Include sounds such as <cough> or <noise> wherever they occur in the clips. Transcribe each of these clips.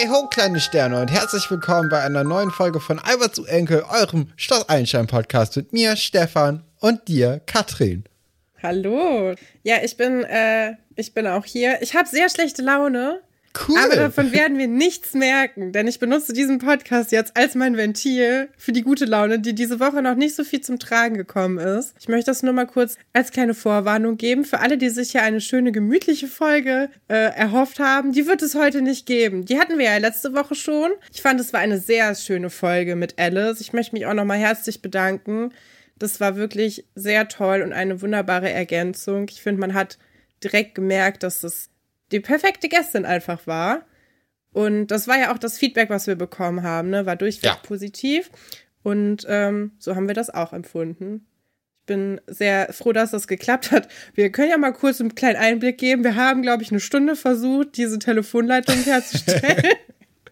Hey ho, kleine Sterne und herzlich willkommen bei einer neuen Folge von Albert zu Enkel, eurem Schloss Einstein Podcast mit mir, Stefan und dir, Katrin. Hallo. Ja, ich bin, äh, ich bin auch hier. Ich habe sehr schlechte Laune. Cool. Aber davon werden wir nichts merken, denn ich benutze diesen Podcast jetzt als mein Ventil für die gute Laune, die diese Woche noch nicht so viel zum Tragen gekommen ist. Ich möchte das nur mal kurz als kleine Vorwarnung geben für alle, die sich hier eine schöne, gemütliche Folge äh, erhofft haben. Die wird es heute nicht geben. Die hatten wir ja letzte Woche schon. Ich fand, es war eine sehr schöne Folge mit Alice. Ich möchte mich auch nochmal herzlich bedanken. Das war wirklich sehr toll und eine wunderbare Ergänzung. Ich finde, man hat direkt gemerkt, dass es die perfekte Gästin einfach war. Und das war ja auch das Feedback, was wir bekommen haben, ne? War durchweg ja. positiv. Und ähm, so haben wir das auch empfunden. Ich bin sehr froh, dass das geklappt hat. Wir können ja mal kurz einen kleinen Einblick geben. Wir haben, glaube ich, eine Stunde versucht, diese Telefonleitung herzustellen. <laughs>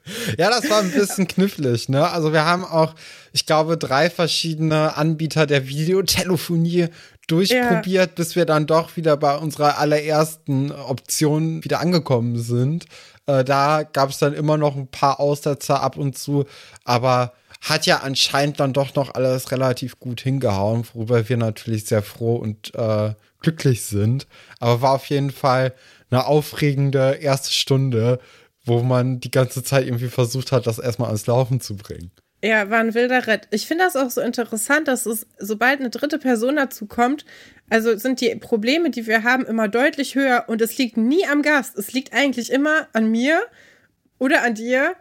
<laughs> Ja, das war ein bisschen knifflig, ne? Also wir haben auch, ich glaube, drei verschiedene Anbieter der Videotelefonie durchprobiert, ja. bis wir dann doch wieder bei unserer allerersten Option wieder angekommen sind. Äh, da gab es dann immer noch ein paar Aussetzer ab und zu, aber hat ja anscheinend dann doch noch alles relativ gut hingehauen, worüber wir natürlich sehr froh und äh, glücklich sind. Aber war auf jeden Fall eine aufregende erste Stunde, wo man die ganze Zeit irgendwie versucht hat, das erstmal ans Laufen zu bringen. Ja, war ein wilder Rett. Ich finde das auch so interessant, dass es, sobald eine dritte Person dazu kommt, also sind die Probleme, die wir haben, immer deutlich höher und es liegt nie am Gast. Es liegt eigentlich immer an mir oder an dir,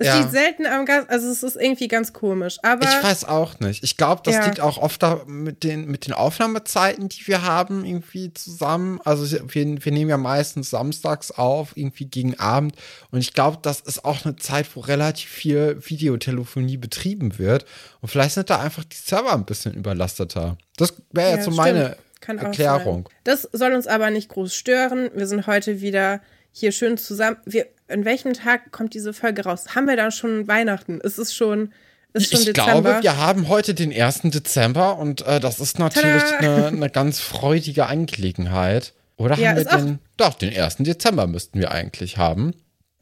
es ja. liegt selten am Gast, also es ist irgendwie ganz komisch. Aber ich weiß auch nicht. Ich glaube, das ja. liegt auch oft da mit den, mit den Aufnahmezeiten, die wir haben, irgendwie zusammen. Also wir, wir nehmen ja meistens samstags auf, irgendwie gegen Abend. Und ich glaube, das ist auch eine Zeit, wo relativ viel Videotelefonie betrieben wird. Und vielleicht sind da einfach die Server ein bisschen überlasteter. Das wäre ja, jetzt so meine Erklärung. Das soll uns aber nicht groß stören. Wir sind heute wieder hier schön zusammen. Wir, an welchem Tag kommt diese Folge raus? Haben wir da schon Weihnachten? Ist es schon, ist schon ich Dezember? glaube, wir haben heute den 1. Dezember und äh, das ist natürlich eine, eine, ganz freudige Angelegenheit. Oder ja, haben wir den? Doch, den 1. Dezember müssten wir eigentlich haben.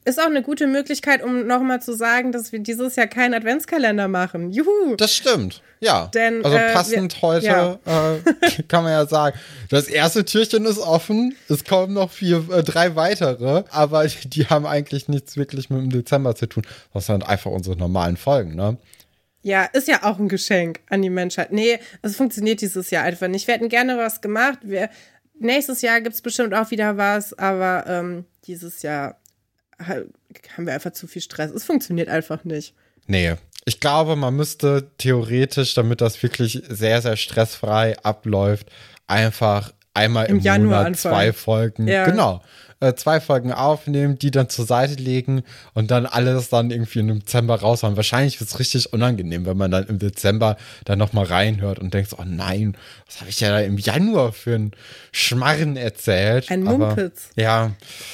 Ist auch eine gute Möglichkeit, um nochmal zu sagen, dass wir dieses Jahr keinen Adventskalender machen. Juhu! Das stimmt, ja. Denn, also äh, passend wir, heute ja. äh, kann man ja sagen, das erste Türchen ist offen, es kommen noch vier, äh, drei weitere, aber die haben eigentlich nichts wirklich mit dem Dezember zu tun. Das sind einfach unsere normalen Folgen, ne? Ja, ist ja auch ein Geschenk an die Menschheit. Nee, es funktioniert dieses Jahr einfach nicht. Wir hätten gerne was gemacht. Wir, nächstes Jahr gibt es bestimmt auch wieder was, aber ähm, dieses Jahr haben wir einfach zu viel Stress. Es funktioniert einfach nicht. Nee. Ich glaube, man müsste theoretisch, damit das wirklich sehr, sehr stressfrei abläuft, einfach einmal im, im Januar Monat zwei Folgen. Ja. Genau äh, zwei Folgen aufnehmen, die dann zur Seite legen und dann alles dann irgendwie im Dezember raushauen. Wahrscheinlich wird es richtig unangenehm, wenn man dann im Dezember dann nochmal reinhört und denkt, oh nein, was habe ich ja da im Januar für einen Schmarren erzählt. Ein Mumpitz. Ja.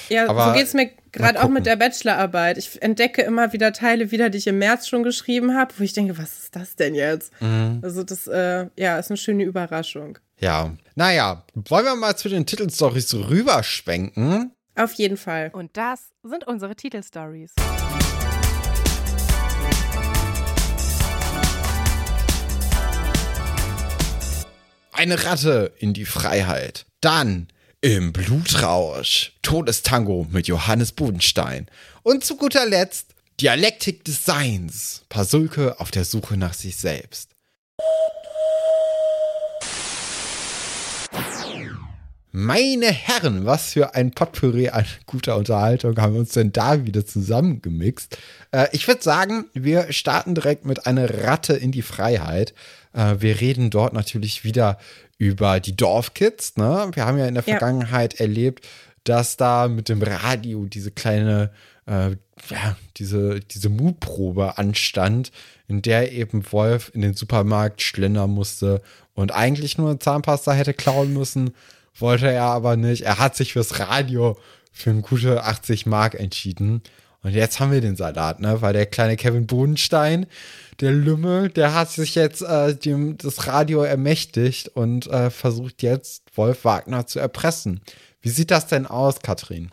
Ja, aber, so geht es mir gerade auch mit der Bachelorarbeit. Ich entdecke immer wieder Teile wieder, die ich im März schon geschrieben habe, wo ich denke, was ist das denn jetzt? Mhm. Also das, äh, ja, ist eine schöne Überraschung. Ja, naja, wollen wir mal zu den Titelstories rüberschwenken? Auf jeden Fall. Und das sind unsere Titelstories. Eine Ratte in die Freiheit. Dann im Blutrausch. Todestango mit Johannes Bodenstein. Und zu guter Letzt Dialektik des Seins. Pasulke auf der Suche nach sich selbst. Meine Herren, was für ein Potpourri an guter Unterhaltung haben wir uns denn da wieder zusammengemixt. Äh, ich würde sagen, wir starten direkt mit einer Ratte in die Freiheit. Äh, wir reden dort natürlich wieder über die Dorfkids. Ne? Wir haben ja in der ja. Vergangenheit erlebt, dass da mit dem Radio diese kleine, äh, ja, diese, diese Mutprobe anstand, in der eben Wolf in den Supermarkt schlendern musste und eigentlich nur Zahnpasta hätte klauen müssen wollte er aber nicht. Er hat sich fürs Radio für eine gute 80 Mark entschieden. Und jetzt haben wir den Salat, ne? Weil der kleine Kevin Bodenstein, der Lümmel, der hat sich jetzt äh, dem, das Radio ermächtigt und äh, versucht jetzt Wolf Wagner zu erpressen. Wie sieht das denn aus, Katrin?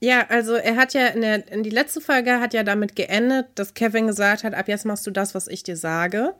Ja, also er hat ja in, der, in die letzte Folge hat ja damit geendet, dass Kevin gesagt hat, ab jetzt machst du das, was ich dir sage.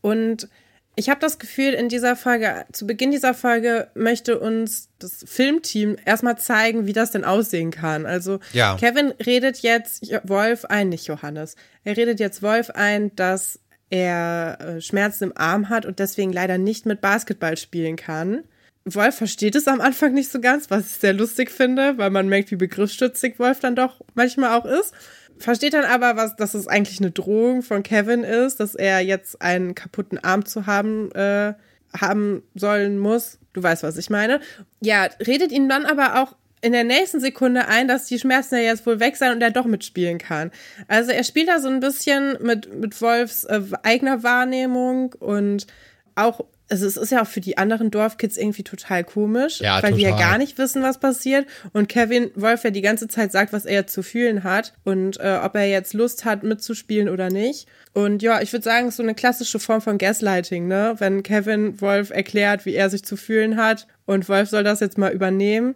Und ich habe das Gefühl, in dieser Folge, zu Beginn dieser Folge möchte uns das Filmteam erstmal zeigen, wie das denn aussehen kann. Also Ja. Kevin redet jetzt Wolf ein, nicht Johannes. Er redet jetzt Wolf ein, dass er äh, Schmerzen im Arm hat und deswegen leider nicht mit Basketball spielen kann. Wolf versteht es am Anfang nicht so ganz, was ich sehr lustig finde, weil man merkt, wie begriffsstützig Wolf dann doch manchmal auch ist. Versteht dann aber, was, dass es eigentlich eine Drohung von Kevin ist, dass er jetzt einen kaputten Arm zu haben, äh, haben sollen muss. Du weißt, was ich meine. Ja, redet ihn dann aber auch in der nächsten Sekunde ein, dass die Schmerzen ja jetzt wohl weg sein und er doch mitspielen kann. Also er spielt da so ein bisschen mit, mit Wolfs äh, eigener Wahrnehmung und auch, also es ist ja auch für die anderen Dorfkids irgendwie total komisch, Ja, weil die ja total. gar nicht wissen, was passiert. Und Kevin Wolf ja die ganze Zeit sagt, was er jetzt zu fühlen hat und äh, ob er jetzt Lust hat, mitzuspielen oder nicht. Und ja, ich würde sagen, es ist so eine klassische Form von Gaslighting, ne? Wenn Kevin Wolf erklärt, wie er sich zu fühlen hat und Wolf soll das jetzt mal übernehmen.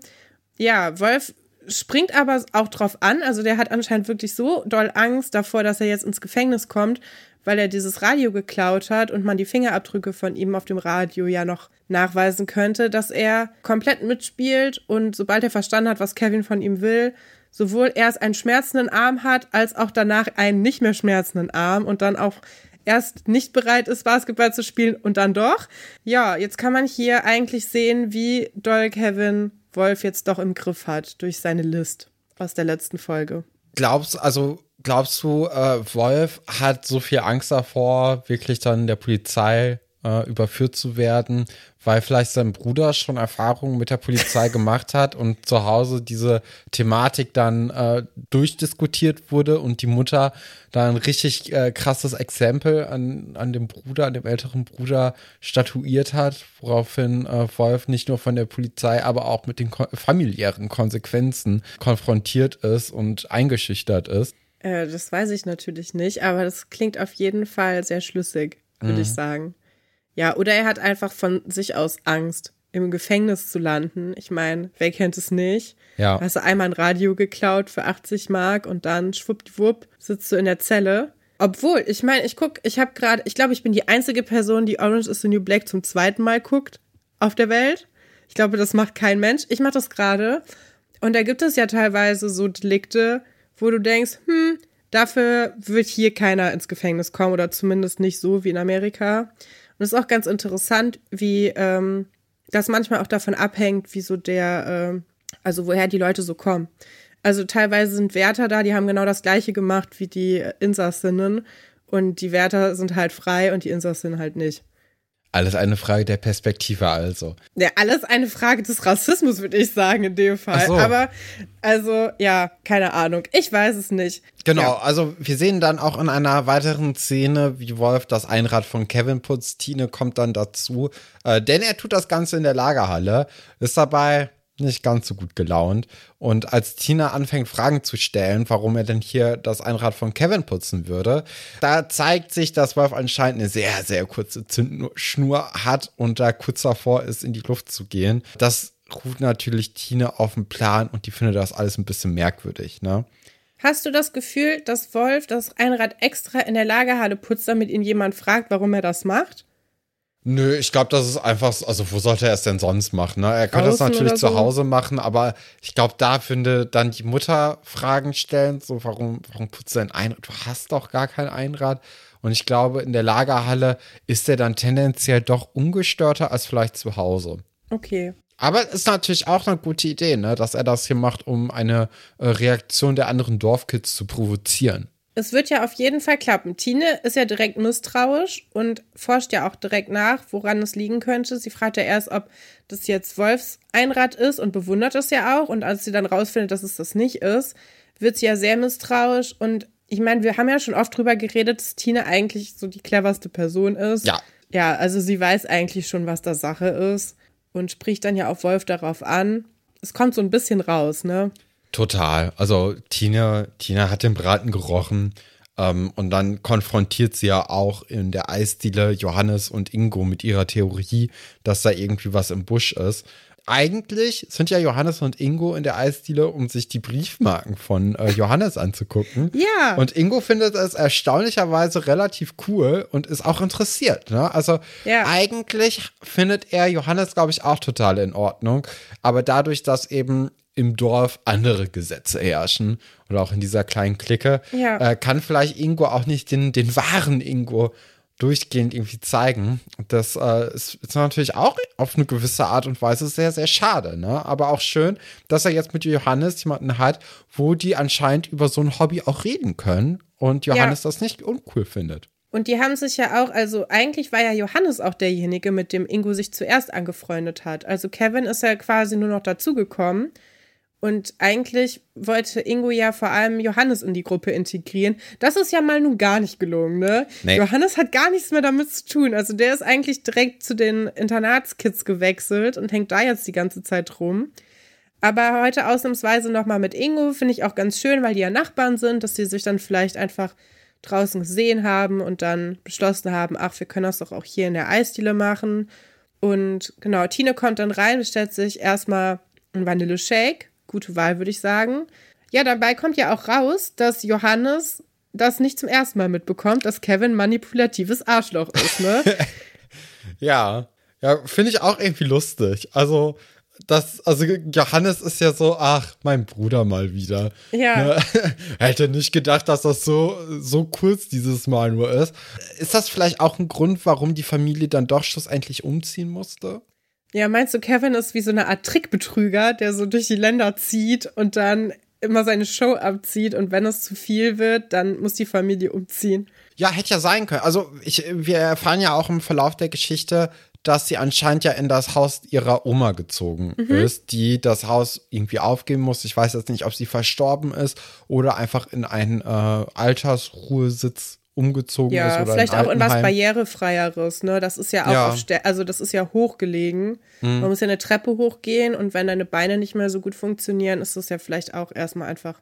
Ja, Wolf springt aber auch drauf an. Also der hat anscheinend wirklich so doll Angst davor, dass er jetzt ins Gefängnis kommt, weil er dieses Radio geklaut hat und man die Fingerabdrücke von ihm auf dem Radio ja noch nachweisen könnte, dass er komplett mitspielt und sobald er verstanden hat, was Kevin von ihm will, sowohl erst einen schmerzenden Arm hat, als auch danach einen nicht mehr schmerzenden Arm und dann auch erst nicht bereit ist, Basketball zu spielen und dann doch. Ja, jetzt kann man hier eigentlich sehen, wie doll Kevin Wolf jetzt doch im Griff hat durch seine List aus der letzten Folge. Glaubst also glaubst du, äh, Wolf hat so viel Angst davor, wirklich dann der Polizei äh, überführt zu werden, weil vielleicht sein Bruder schon Erfahrungen mit der Polizei <laughs> gemacht hat und zu Hause diese Thematik dann äh, durchdiskutiert wurde und die Mutter da ein richtig äh, krasses Exempel an, an dem Bruder, an dem älteren Bruder statuiert hat, woraufhin äh, Wolf nicht nur von der Polizei, aber auch mit den familiären Konsequenzen konfrontiert ist und eingeschüchtert ist. Äh, das weiß ich natürlich nicht, aber das klingt auf jeden Fall sehr schlüssig, würde ich sagen. Ja, oder er hat einfach von sich aus Angst, im Gefängnis zu landen. Ich meine, wer kennt es nicht? Ja. Hast du einmal ein Radio geklaut für 80 Mark und dann schwuppdiwupp sitzt du in der Zelle. Obwohl, ich meine, ich guck, ich habe gerade, ich glaube, ich bin die einzige Person, die Orange is the New Black zum zweiten Mal guckt auf der Welt. Ich glaube, das macht kein Mensch. Ich mache das gerade. Und da gibt es ja teilweise so Delikte, wo du denkst, hm, dafür wird hier keiner ins Gefängnis kommen oder zumindest nicht so wie in Amerika. Und es ist auch ganz interessant, wie ähm, das manchmal auch davon abhängt, wie so der, ähm, also woher die Leute so kommen. Also teilweise sind Wärter da, die haben genau das gleiche gemacht wie die Insassinnen und die Wärter sind halt frei und die Insassinnen halt nicht. Alles eine Frage der Perspektive also. Ja, alles eine Frage des Rassismus, würde ich sagen, in dem Fall. So. Aber, also, ja, keine Ahnung. Ich weiß es nicht. Genau, Ja. also wir sehen dann auch in einer weiteren Szene, wie Wolf das Einrad von Kevin putzt. Tine kommt dann dazu, äh, denn er tut das Ganze in der Lagerhalle, ist dabei nicht ganz so gut gelaunt. Und als Tina anfängt, Fragen zu stellen, warum er denn hier das Einrad von Kevin putzen würde, da zeigt sich, dass Wolf anscheinend eine sehr, sehr kurze Zündschnur hat und da kurz davor ist, in die Luft zu gehen. Das ruft natürlich Tine auf den Plan und die findet das alles ein bisschen merkwürdig, ne? Hast du das Gefühl, dass Wolf das Einrad extra in der Lagerhalle putzt, damit ihn jemand fragt, warum er das macht? Nö, ich glaube, das ist einfach, also wo sollte er es denn sonst machen? Ne? Er könnte es natürlich oder zu so? Hause machen, aber ich glaube, da finde dann die Mutter Fragen stellen, so warum, warum putzt du ein Einrad? Du hast doch gar kein Einrad. Und ich glaube, in der Lagerhalle ist er dann tendenziell doch ungestörter als vielleicht zu Hause. Okay. Aber es ist natürlich auch eine gute Idee, ne, dass er das hier macht, um eine äh, Reaktion der anderen Dorfkids zu provozieren. Es wird ja auf jeden Fall klappen. Tine ist ja direkt misstrauisch und forscht ja auch direkt nach, woran es liegen könnte. Sie fragt ja erst, ob das jetzt Wolfs Einrad ist und bewundert es ja auch. Und als sie dann rausfindet, dass es das nicht ist, wird sie ja sehr misstrauisch. Und ich meine, wir haben ja schon oft drüber geredet, dass Tine eigentlich so die cleverste Person ist. Ja. Ja, also sie weiß eigentlich schon, was da Sache ist und spricht dann ja auf Wolf darauf an. Es kommt so ein bisschen raus, ne? Total. Also Tina, Tina hat den Braten gerochen ähm, und dann konfrontiert sie ja auch in der Eisdiele Johannes und Ingo mit ihrer Theorie, dass da irgendwie was im Busch ist. eigentlich sind ja Johannes und Ingo in der Eisdiele, um sich die Briefmarken von äh, Johannes anzugucken. <laughs> Ja. Und Ingo findet es erstaunlicherweise relativ cool und ist auch interessiert. Ne? Also Ja. eigentlich findet er Johannes, glaube ich, auch total in Ordnung. Aber dadurch, dass eben im Dorf andere Gesetze herrschen oder auch in dieser kleinen Clique, Ja. äh, kann vielleicht Ingo auch nicht den, den wahren Ingo durchgehend irgendwie zeigen. Das äh, ist, ist natürlich auch auf eine gewisse Art und Weise sehr, sehr schade. Ne? Aber auch schön, dass er jetzt mit Johannes jemanden hat, wo die anscheinend über so ein Hobby auch reden können und Johannes das nicht uncool findet. Und die haben sich ja auch, also eigentlich war ja Johannes auch derjenige, mit dem Ingo sich zuerst angefreundet hat. Also Kevin ist ja quasi nur noch dazugekommen. Und eigentlich wollte Ingo ja vor allem Johannes in die Gruppe integrieren. Das ist ja mal nun gar nicht gelungen, ne? Nee. Johannes hat gar nichts mehr damit zu tun. Also der ist eigentlich direkt zu den Internatskids gewechselt und hängt da jetzt die ganze Zeit rum. Aber heute ausnahmsweise nochmal mit Ingo finde ich auch ganz schön, weil die ja Nachbarn sind, dass die sich dann vielleicht einfach draußen gesehen haben und dann beschlossen haben, ach, wir können das doch auch hier in der Eisdiele machen. Und genau, Tine kommt dann rein, bestellt sich erstmal ein Vanille-Shake. Gute Wahl, würde ich sagen. Ja, dabei kommt ja auch raus, dass Johannes das nicht zum ersten Mal mitbekommt, dass Kevin manipulatives Arschloch ist, ne? <laughs> Ja, ja, finde ich auch irgendwie lustig. Also, das, also Johannes ist ja so, ach, mein Bruder mal wieder. Ja. Ne? <laughs> Hätte nicht gedacht, dass das so, so kurz dieses Mal nur ist. Ist das vielleicht auch ein Grund, warum die Familie dann doch schlussendlich umziehen musste? Ja, meinst du, Kevin ist wie so eine Art Trickbetrüger, der so durch die Länder zieht und dann immer seine Show abzieht und wenn es zu viel wird, dann muss die Familie umziehen. Ja, hätte ja sein können. Also, ich, wir erfahren ja auch im Verlauf der Geschichte, dass sie anscheinend ja in das Haus ihrer Oma gezogen ist, die das Haus irgendwie aufgeben muss. Ich weiß jetzt nicht, ob sie verstorben ist oder einfach in einen äh, Altersruhesitz umgezogen ist Ja, vielleicht ein auch in was barrierefreieres, ne? Das ist ja auch Ja. auf also das ist ja hochgelegen. Mhm. Man muss ja eine Treppe hochgehen und wenn deine Beine nicht mehr so gut funktionieren, ist das ja vielleicht auch erstmal einfach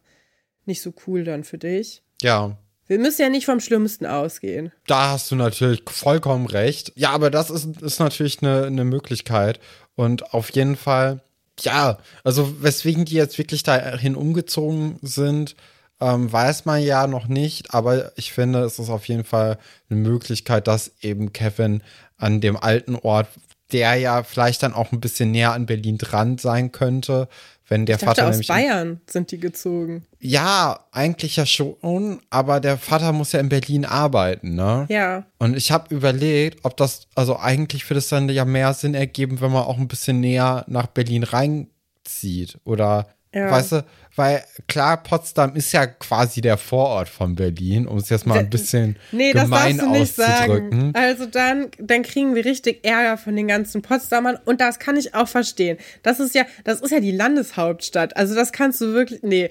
nicht so cool dann für dich. Ja, Wir müssen ja nicht vom Schlimmsten ausgehen. Da hast du natürlich vollkommen recht. Ja, aber das ist, ist natürlich eine, eine Möglichkeit. Und auf jeden Fall, ja, also weswegen die jetzt wirklich dahin umgezogen sind, ähm, weiß man ja noch nicht. Aber ich finde, es ist auf jeden Fall eine Möglichkeit, dass eben Kevin an dem alten Ort, der ja vielleicht dann auch ein bisschen näher an Berlin dran sein könnte, wenn der Ich dachte, Vater aus Bayern sind die gezogen. ja, eigentlich ja schon, aber der Vater muss ja in Berlin arbeiten, ne? Ja. Und ich habe überlegt, ob das, also eigentlich würde es dann ja mehr Sinn ergeben, wenn man auch ein bisschen näher nach Berlin reinzieht. Oder, Ja. weißt du, weil klar, Potsdam ist ja quasi der Vorort von Berlin, um es jetzt mal ein bisschen Nee, das gemein darfst du nicht sagen. auszudrücken. Also dann, dann kriegen wir richtig Ärger von den ganzen Potsdamern und das kann ich auch verstehen. Das ist ja, das ist ja die Landeshauptstadt. Also das kannst du wirklich, nee,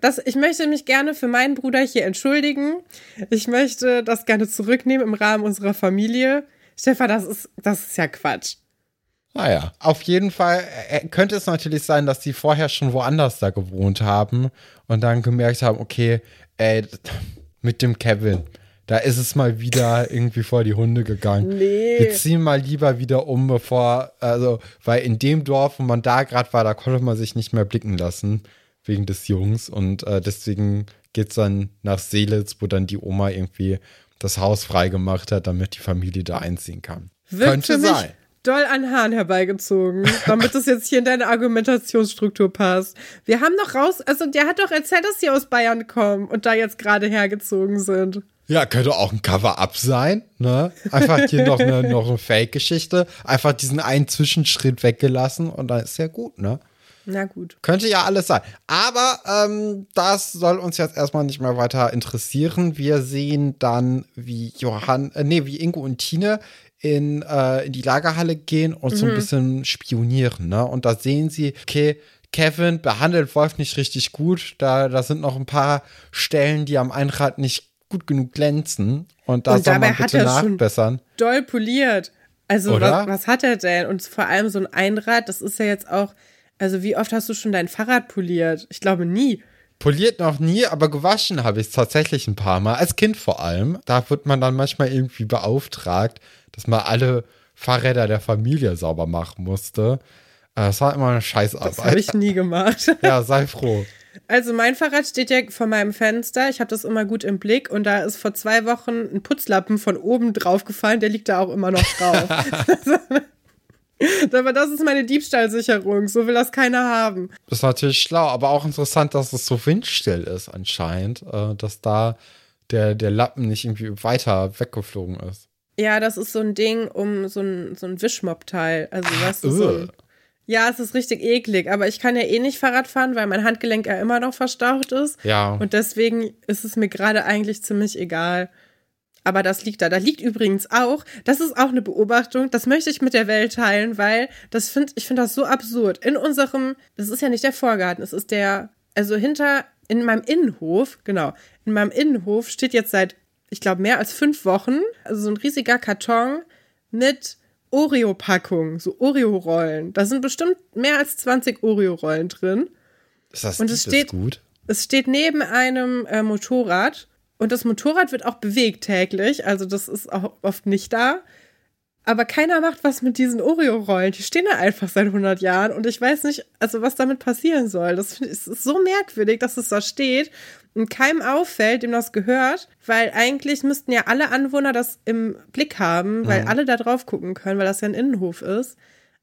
das, ich möchte mich gerne für meinen Bruder hier entschuldigen. Ich möchte das gerne zurücknehmen im Rahmen unserer Familie. Stefan, das ist, das ist ja Quatsch. Naja, auf jeden Fall äh, könnte es natürlich sein, dass die vorher schon woanders da gewohnt haben und dann gemerkt haben, okay, ey, <laughs> mit dem Kevin, da ist es mal wieder irgendwie vor die Hunde gegangen. Nee. Wir ziehen mal lieber wieder um, bevor, also, weil in dem Dorf, wo man da gerade war, da konnte man sich nicht mehr blicken lassen, wegen des Jungs und äh, deswegen geht's dann nach Seelitz, wo dann die Oma irgendwie das Haus freigemacht hat, damit die Familie da einziehen kann. Wirkt Könnte für mich sein. Doll an Haaren herbeigezogen, damit es jetzt hier in deine Argumentationsstruktur passt. Wir haben doch raus, also der hat doch erzählt, dass die aus Bayern kommen und da jetzt gerade hergezogen sind. Ja, könnte auch ein Cover-Up sein, ne? Einfach hier noch eine, noch eine Fake-Geschichte. Einfach diesen einen Zwischenschritt weggelassen und dann ist ja gut, ne? Na gut. Könnte ja alles sein. Aber ähm, das soll uns jetzt erstmal nicht mehr weiter interessieren. Wir sehen dann, wie Johann, äh, nee, wie Ingo und Tine in, äh, in die Lagerhalle gehen und so ein bisschen spionieren, ne? Und da sehen sie, okay, Kevin behandelt Wolf nicht richtig gut. Da, da sind noch ein paar Stellen, die am Einrad nicht gut genug glänzen. Und da Und soll dabei man hat bitte er schon- nachbessern. Doll poliert. Also was, was hat er denn? Und vor allem so ein Einrad, das ist ja jetzt auch, also wie oft hast du schon dein Fahrrad poliert? Ich glaube nie. Poliert noch nie, aber gewaschen habe ich es tatsächlich ein paar Mal. Als Kind vor allem. Da wird man dann manchmal irgendwie beauftragt, dass man alle Fahrräder der Familie sauber machen musste. Das war immer eine Das Scheißarbeit. habe ich nie gemacht. <laughs> ja, sei froh. Also mein Fahrrad steht ja vor meinem Fenster. Ich habe das immer gut im Blick und da ist vor zwei Wochen ein Putzlappen von oben drauf gefallen. Der liegt da auch immer noch drauf. <laughs> <laughs> <laughs> Aber das ist meine Diebstahlsicherung. So will das keiner haben. Das ist natürlich schlau, aber auch interessant, dass es so windstill ist anscheinend, äh, dass da der, der Lappen nicht irgendwie weiter weggeflogen ist. Ja, das ist so ein Ding um so ein, so ein Wischmopp-Teil. Also, weißt du, so ein, ja, es ist richtig eklig. Aber ich kann ja eh nicht Fahrrad fahren, weil mein Handgelenk ja immer noch verstaucht ist. Ja. Und deswegen ist es mir gerade eigentlich ziemlich egal. Aber das liegt da. Da liegt übrigens auch, das ist auch eine Beobachtung, das möchte ich mit der Welt teilen, weil das find, ich finde das so absurd. In unserem, das ist ja nicht der Vorgarten, es ist der, also hinter, in meinem Innenhof, genau, in meinem Innenhof steht jetzt seit, ich glaube, mehr als fünf Wochen, also so ein riesiger Karton mit Oreo-Packungen, so Oreo-Rollen. Da sind bestimmt mehr als 20 Oreo-Rollen drin. ist das, und es das steht- gut? Es steht neben einem äh, Motorrad und das Motorrad wird auch bewegt täglich, also das ist auch oft nicht da. Aber keiner macht was mit diesen Oreo-Rollen. Die stehen da einfach seit 100 Jahren und ich weiß nicht, also was damit passieren soll. Das ist so merkwürdig, dass es da steht und keinem auffällt, dem das gehört, weil eigentlich müssten ja alle Anwohner das im Blick haben, weil alle da drauf gucken können, weil das ja ein Innenhof ist.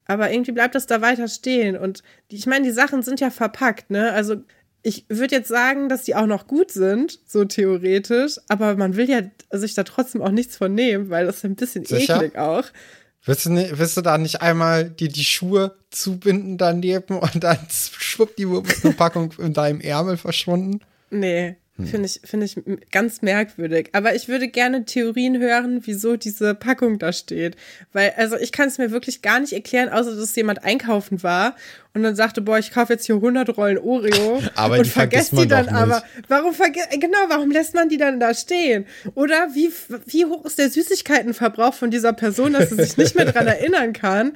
Aber irgendwie bleibt das da weiter stehen. Und die, ich meine, die Sachen sind ja verpackt, ne? Also ich würde jetzt sagen, dass die auch noch gut sind, so theoretisch, aber man will ja sich da trotzdem auch nichts von nehmen, weil das ist ein bisschen Sicher? eklig auch. Willst du, ni- willst du da nicht einmal dir die Schuhe zubinden daneben und dann <laughs> schwuppdiwupp ist eine Packung in deinem Ärmel verschwunden? Nee, Hm. finde ich, finde ich ganz merkwürdig. Aber ich würde gerne Theorien hören, wieso diese Packung da steht. Weil, also ich kann es mir wirklich gar nicht erklären, außer dass jemand einkaufen war und dann sagte, boah, ich kaufe jetzt hier 100 Rollen Oreo <laughs> Aber und die vergisst vergesst man die dann aber. Warum verge genau, warum lässt man die dann da stehen? Oder wie, wie hoch ist der Süßigkeitenverbrauch von dieser Person, dass sie sich nicht mehr dran <laughs> erinnern kann,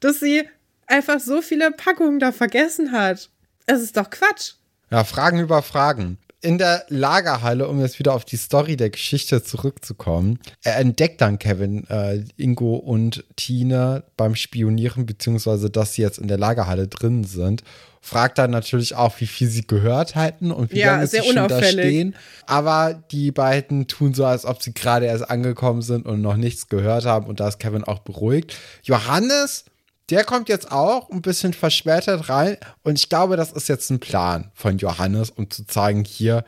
dass sie einfach so viele Packungen da vergessen hat? Es ist doch Quatsch. Ja, Fragen über Fragen. In der Lagerhalle, um jetzt wieder auf die Story der Geschichte zurückzukommen, er entdeckt dann Kevin, äh, Ingo und Tina beim Spionieren, beziehungsweise dass sie jetzt in der Lagerhalle drin sind. Fragt dann natürlich auch, wie viel sie gehört hätten und wie Ja, lange sie schon da stehen. Aber die beiden tun so, als ob sie gerade erst angekommen sind und noch nichts gehört haben. Und da ist Kevin auch beruhigt. Johannes, der kommt jetzt auch ein bisschen verspätet rein. Und ich glaube, das ist jetzt ein Plan von Johannes, um zu zeigen, hier,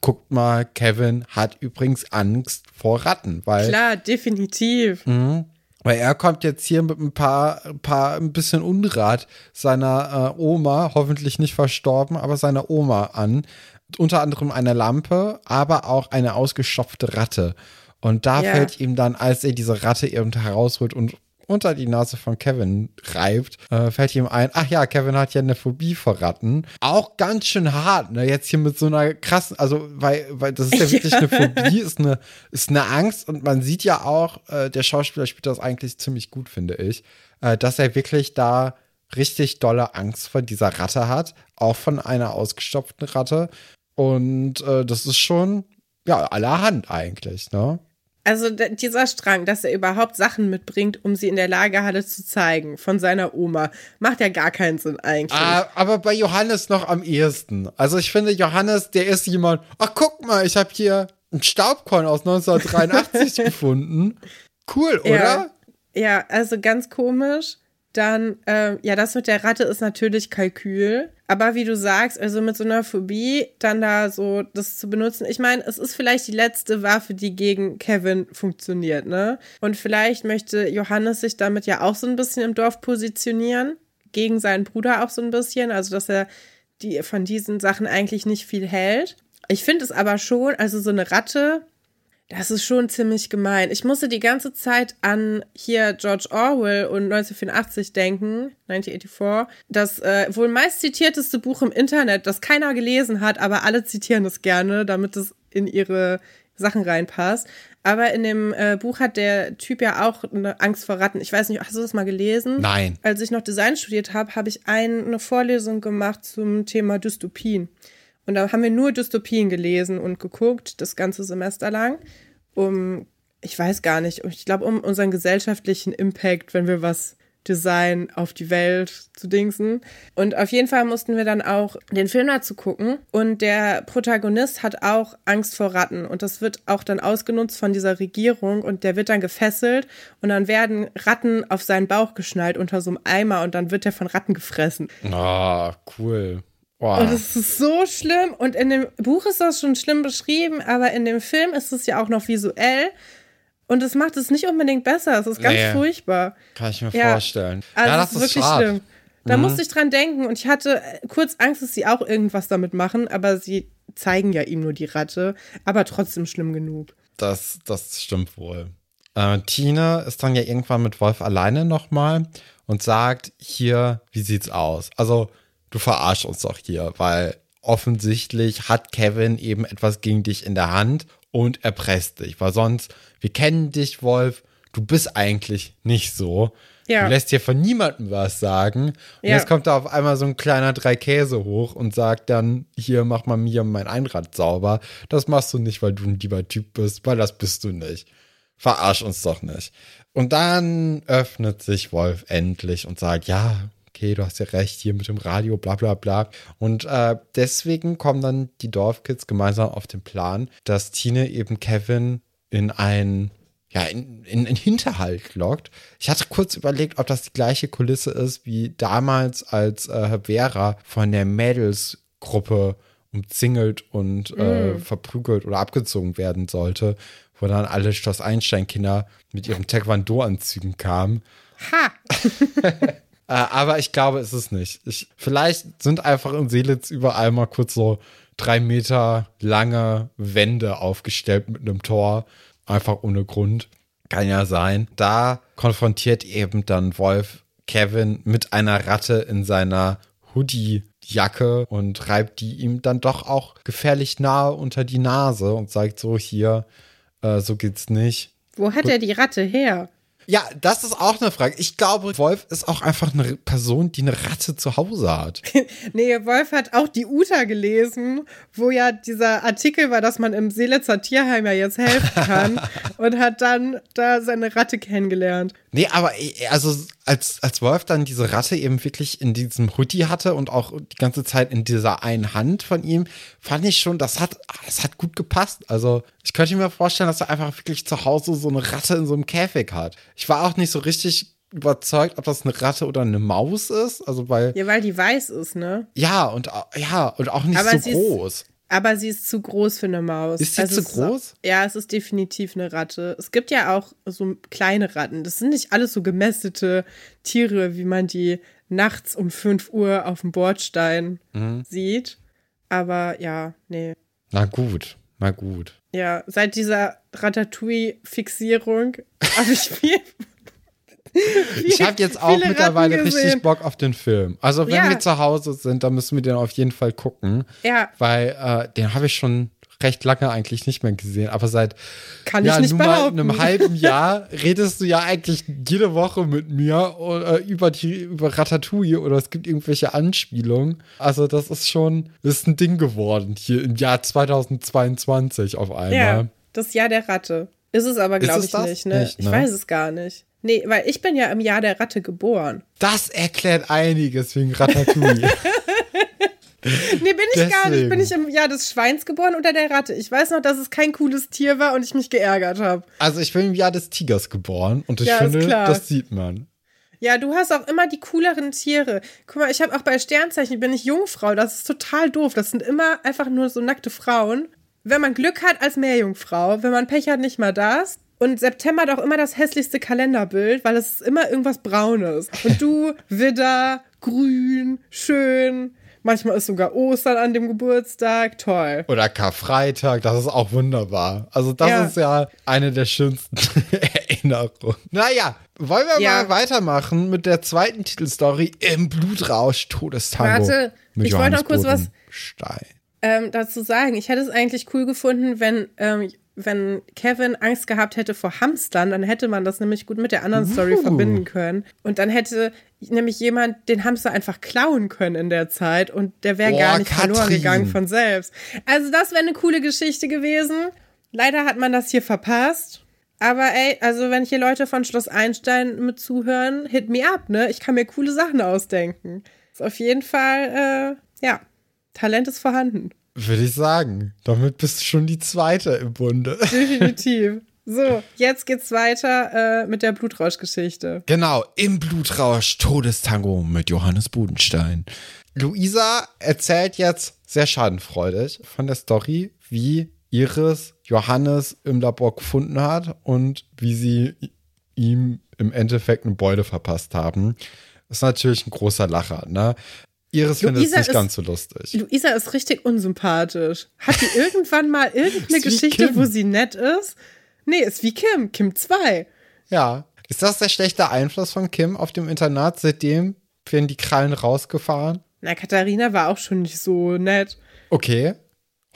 guckt mal, Kevin hat übrigens Angst vor Ratten. Weil Klar, definitiv. weil er kommt jetzt hier mit ein paar, ein paar ein bisschen Unrat seiner äh, Oma, hoffentlich nicht verstorben, aber seiner Oma an. Unter anderem eine Lampe, aber auch eine ausgestopfte Ratte. Und da Ja. fällt ihm dann, als er diese Ratte eben herausholt und unter die Nase von Kevin reibt, äh, fällt ihm ein, ach ja, Kevin hat ja eine Phobie vor Ratten. Auch ganz schön hart, ne? Jetzt hier mit so einer krassen, also, weil, weil das ist ja wirklich <laughs> eine Phobie, ist eine, ist eine Angst und man sieht ja auch, äh, der Schauspieler spielt das eigentlich ziemlich gut, finde ich, äh, dass er wirklich da richtig dolle Angst vor dieser Ratte hat, auch von einer ausgestopften Ratte. Und äh, das ist schon, ja, allerhand eigentlich, ne? Also dieser Strang, dass er überhaupt Sachen mitbringt, um sie in der Lagerhalle zu zeigen, von seiner Oma, macht ja gar keinen Sinn eigentlich. Ah, aber bei Johannes noch am ehesten. Also ich finde, Johannes, der ist jemand, ach guck mal, ich habe hier ein Staubkorn aus 1983 <laughs> gefunden. Cool, oder? Ja, ja, also ganz komisch. Dann, ähm, ja, das mit der Ratte ist natürlich Kalkül. Aber wie du sagst, also mit so einer Phobie dann da so das zu benutzen. Ich meine, es ist vielleicht die letzte Waffe, die gegen Kevin funktioniert, ne? Und vielleicht möchte Johannes sich damit ja auch so ein bisschen im Dorf positionieren. Gegen seinen Bruder auch so ein bisschen. Also, dass er die von diesen Sachen eigentlich nicht viel hält. Ich finde es aber schon, also so eine Ratte, das ist schon ziemlich gemein. Ich musste die ganze Zeit an hier George Orwell und 1984 denken, 1984, das äh, wohl meist zitierteste Buch im Internet, das keiner gelesen hat, aber alle zitieren es gerne, damit es in ihre Sachen reinpasst. Aber in dem äh, Buch hat der Typ ja auch eine Angst vor Ratten. Ich weiß nicht, hast du das mal gelesen? Nein. Als ich noch Design studiert habe, habe ich ein, eine Vorlesung gemacht zum Thema Dystopien. Und da haben wir nur Dystopien gelesen und geguckt, das ganze Semester lang, um, ich weiß gar nicht, ich glaube, um unseren gesellschaftlichen Impact, wenn wir was Design auf die Welt zu dingsen. Und auf jeden Fall mussten wir dann auch den Film dazu gucken. Und der Protagonist hat auch Angst vor Ratten. Und das wird auch dann ausgenutzt von dieser Regierung. Und der wird dann gefesselt. Und dann werden Ratten auf seinen Bauch geschnallt unter so einem Eimer. Und dann wird er von Ratten gefressen. Ah, cool. Wow. Und es ist so schlimm. Und in dem Buch ist das schon schlimm beschrieben, aber in dem Film ist es ja auch noch visuell. Und es macht es nicht unbedingt besser. Es ist ganz nee, furchtbar. Kann ich mir ja. vorstellen. Also ja, das ist wirklich schade. schlimm. Da mhm. musste ich dran denken und ich hatte kurz Angst, dass sie auch irgendwas damit machen, aber sie zeigen ja ihm nur die Ratte, aber trotzdem schlimm genug. Das, das stimmt wohl. Äh, Tina ist dann ja irgendwann mit Wolf alleine nochmal und sagt: Hier, wie sieht's aus? Also, du verarschst uns doch hier, weil offensichtlich hat Kevin eben etwas gegen dich in der Hand und erpresst dich, weil sonst, wir kennen dich, Wolf, du bist eigentlich nicht so. Ja. Du lässt dir von niemandem was sagen. Und ja. jetzt kommt da auf einmal so ein kleiner Dreikäse hoch und sagt dann, hier, mach mal mir mein Einrad sauber. Das machst du nicht, weil du ein lieber Typ bist, weil das bist du nicht. Verarsch uns doch nicht. Und dann öffnet sich Wolf endlich und sagt, ja, okay, du hast ja recht, hier mit dem Radio, bla bla bla. Und äh, deswegen kommen dann die Dorfkids gemeinsam auf den Plan, dass Tine eben Kevin in ein ja, in, in, in Hinterhalt lockt. Ich hatte kurz überlegt, ob das die gleiche Kulisse ist wie damals, als äh, Vera von der Mädelsgruppe umzingelt und mm. äh, verprügelt oder abgezogen werden sollte, wo dann alle Schloss Einstein-Kinder mit ihren Taekwondo-Anzügen kamen. Ha! <laughs> Äh, aber ich glaube, es ist nicht. Ich, vielleicht sind einfach in Seelitz überall mal kurz so drei Meter lange Wände aufgestellt mit einem Tor. Einfach ohne Grund. Kann ja sein. Da konfrontiert eben dann Wolf Kevin mit einer Ratte in seiner Hoodie-Jacke und reibt die ihm dann doch auch gefährlich nahe unter die Nase und sagt so: Hier, äh, so geht's nicht. Wo hat er die Ratte her? Ja, das ist auch eine Frage. Ich glaube, Wolf ist auch einfach eine Person, die eine Ratte zu Hause hat. <laughs> nee, Wolf hat auch die Uta gelesen, wo ja dieser Artikel war, dass man im Seelitzer Tierheim ja jetzt helfen <laughs> kann und hat dann da seine Ratte kennengelernt. Nee, aber also als, als Wolf dann diese Ratte eben wirklich in diesem Hoodie hatte und auch die ganze Zeit in dieser einen Hand von ihm, fand ich schon, das hat, das hat gut gepasst. Also ich könnte mir vorstellen, dass er einfach wirklich zu Hause so eine Ratte in so einem Käfig hat. Ich war auch nicht so richtig überzeugt, ob das eine Ratte oder eine Maus ist. Also weil. Ja, weil die weiß ist, ne? Ja, und ja, und auch nicht Aber so groß. Ist, aber sie ist zu groß für eine Maus. Ist sie also zu groß? Ist, ja, es ist definitiv eine Ratte. Es gibt ja auch so kleine Ratten. Das sind nicht alles so gemästete Tiere, wie man die nachts um 5 Uhr auf dem Bordstein mhm. sieht. Aber ja, nee. Na gut, na gut. Ja, seit dieser Ratatouille-Fixierung habe ich viel <laughs> ich habe jetzt auch mittlerweile richtig Bock auf den Film. Also wenn ja. wir zu Hause sind, dann müssen wir den auf jeden Fall gucken. Ja. Weil äh, den habe ich schon recht lange eigentlich nicht mehr gesehen. Aber seit Kann ja, ich nicht nun mal einem halben Jahr redest du ja eigentlich jede Woche mit mir äh, über, die, über Ratatouille oder es gibt irgendwelche Anspielungen. Also das ist schon, das ist ein Ding geworden hier im Jahr 2022 auf einmal. Ja, das Jahr der Ratte. Ist es aber, glaube ich, nicht, ne? nicht, ne? Ich weiß es gar nicht. Nee, weil ich bin ja im Jahr der Ratte geboren. Das erklärt einiges wegen Ratatouille. <laughs> <laughs> nee, bin ich Deswegen. gar nicht. Bin ich im Jahr des Schweins geboren oder der Ratte? Ich weiß noch, dass es kein cooles Tier war und ich mich geärgert habe. Also ich bin im Jahr des Tigers geboren und ich ja, finde, das sieht man. Ja, du hast auch immer die cooleren Tiere. Guck mal, ich habe auch bei Sternzeichen, bin ich Jungfrau. Das ist total doof. Das sind immer einfach nur so nackte Frauen. Wenn man Glück hat, als Meerjungfrau. Wenn man Pech hat, nicht mal das. Und September hat auch immer das hässlichste Kalenderbild, weil es ist immer irgendwas Braunes. Und du, Widder, grün, schön. Manchmal ist sogar Ostern an dem Geburtstag. Toll. Oder Karfreitag, das ist auch wunderbar. Also, das ja. ist ja eine der schönsten <laughs> Erinnerungen. Naja, wollen wir ja. mal weitermachen mit der zweiten Titelstory im Blutrausch Todestango. Warte, ich wollte noch kurz was ähm, dazu sagen. Ich hätte es eigentlich cool gefunden, wenn ähm, wenn Kevin Angst gehabt hätte vor Hamstern, dann hätte man das nämlich gut mit der anderen Story uh. verbinden können. Und dann hätte nämlich jemand den Hamster einfach klauen können in der Zeit und der wäre gar nicht Katrin. verloren gegangen von selbst. Also das wäre eine coole Geschichte gewesen. Leider hat man das hier verpasst. Aber ey, also wenn hier Leute von Schloss Einstein mit zuhören, hit me up, ne? Ich kann mir coole Sachen ausdenken. Ist auf jeden Fall, äh, ja, Talent ist vorhanden. Würde ich sagen. Damit bist du schon die zweite im Bunde. <laughs> Definitiv. So, jetzt geht's weiter äh, mit der Blutrausch-Geschichte. Genau, im Blutrausch Todestango mit Johannes Budenstein. Luisa erzählt jetzt sehr schadenfreudig von der Story, wie Iris Johannes im Labor gefunden hat und wie sie ihm im Endeffekt eine Beute verpasst haben. Das ist natürlich ein großer Lacher, ne? Iris findet es nicht ist, ganz so lustig. Luisa ist richtig unsympathisch. Hat die irgendwann mal <laughs> irgendeine Geschichte, wo sie nett ist? Nee, ist wie Kim. Kim 2. Ja. Ist das der schlechte Einfluss von Kim auf dem Internat? Seitdem werden die Krallen rausgefahren? Na, Katharina war auch schon nicht so nett. Okay.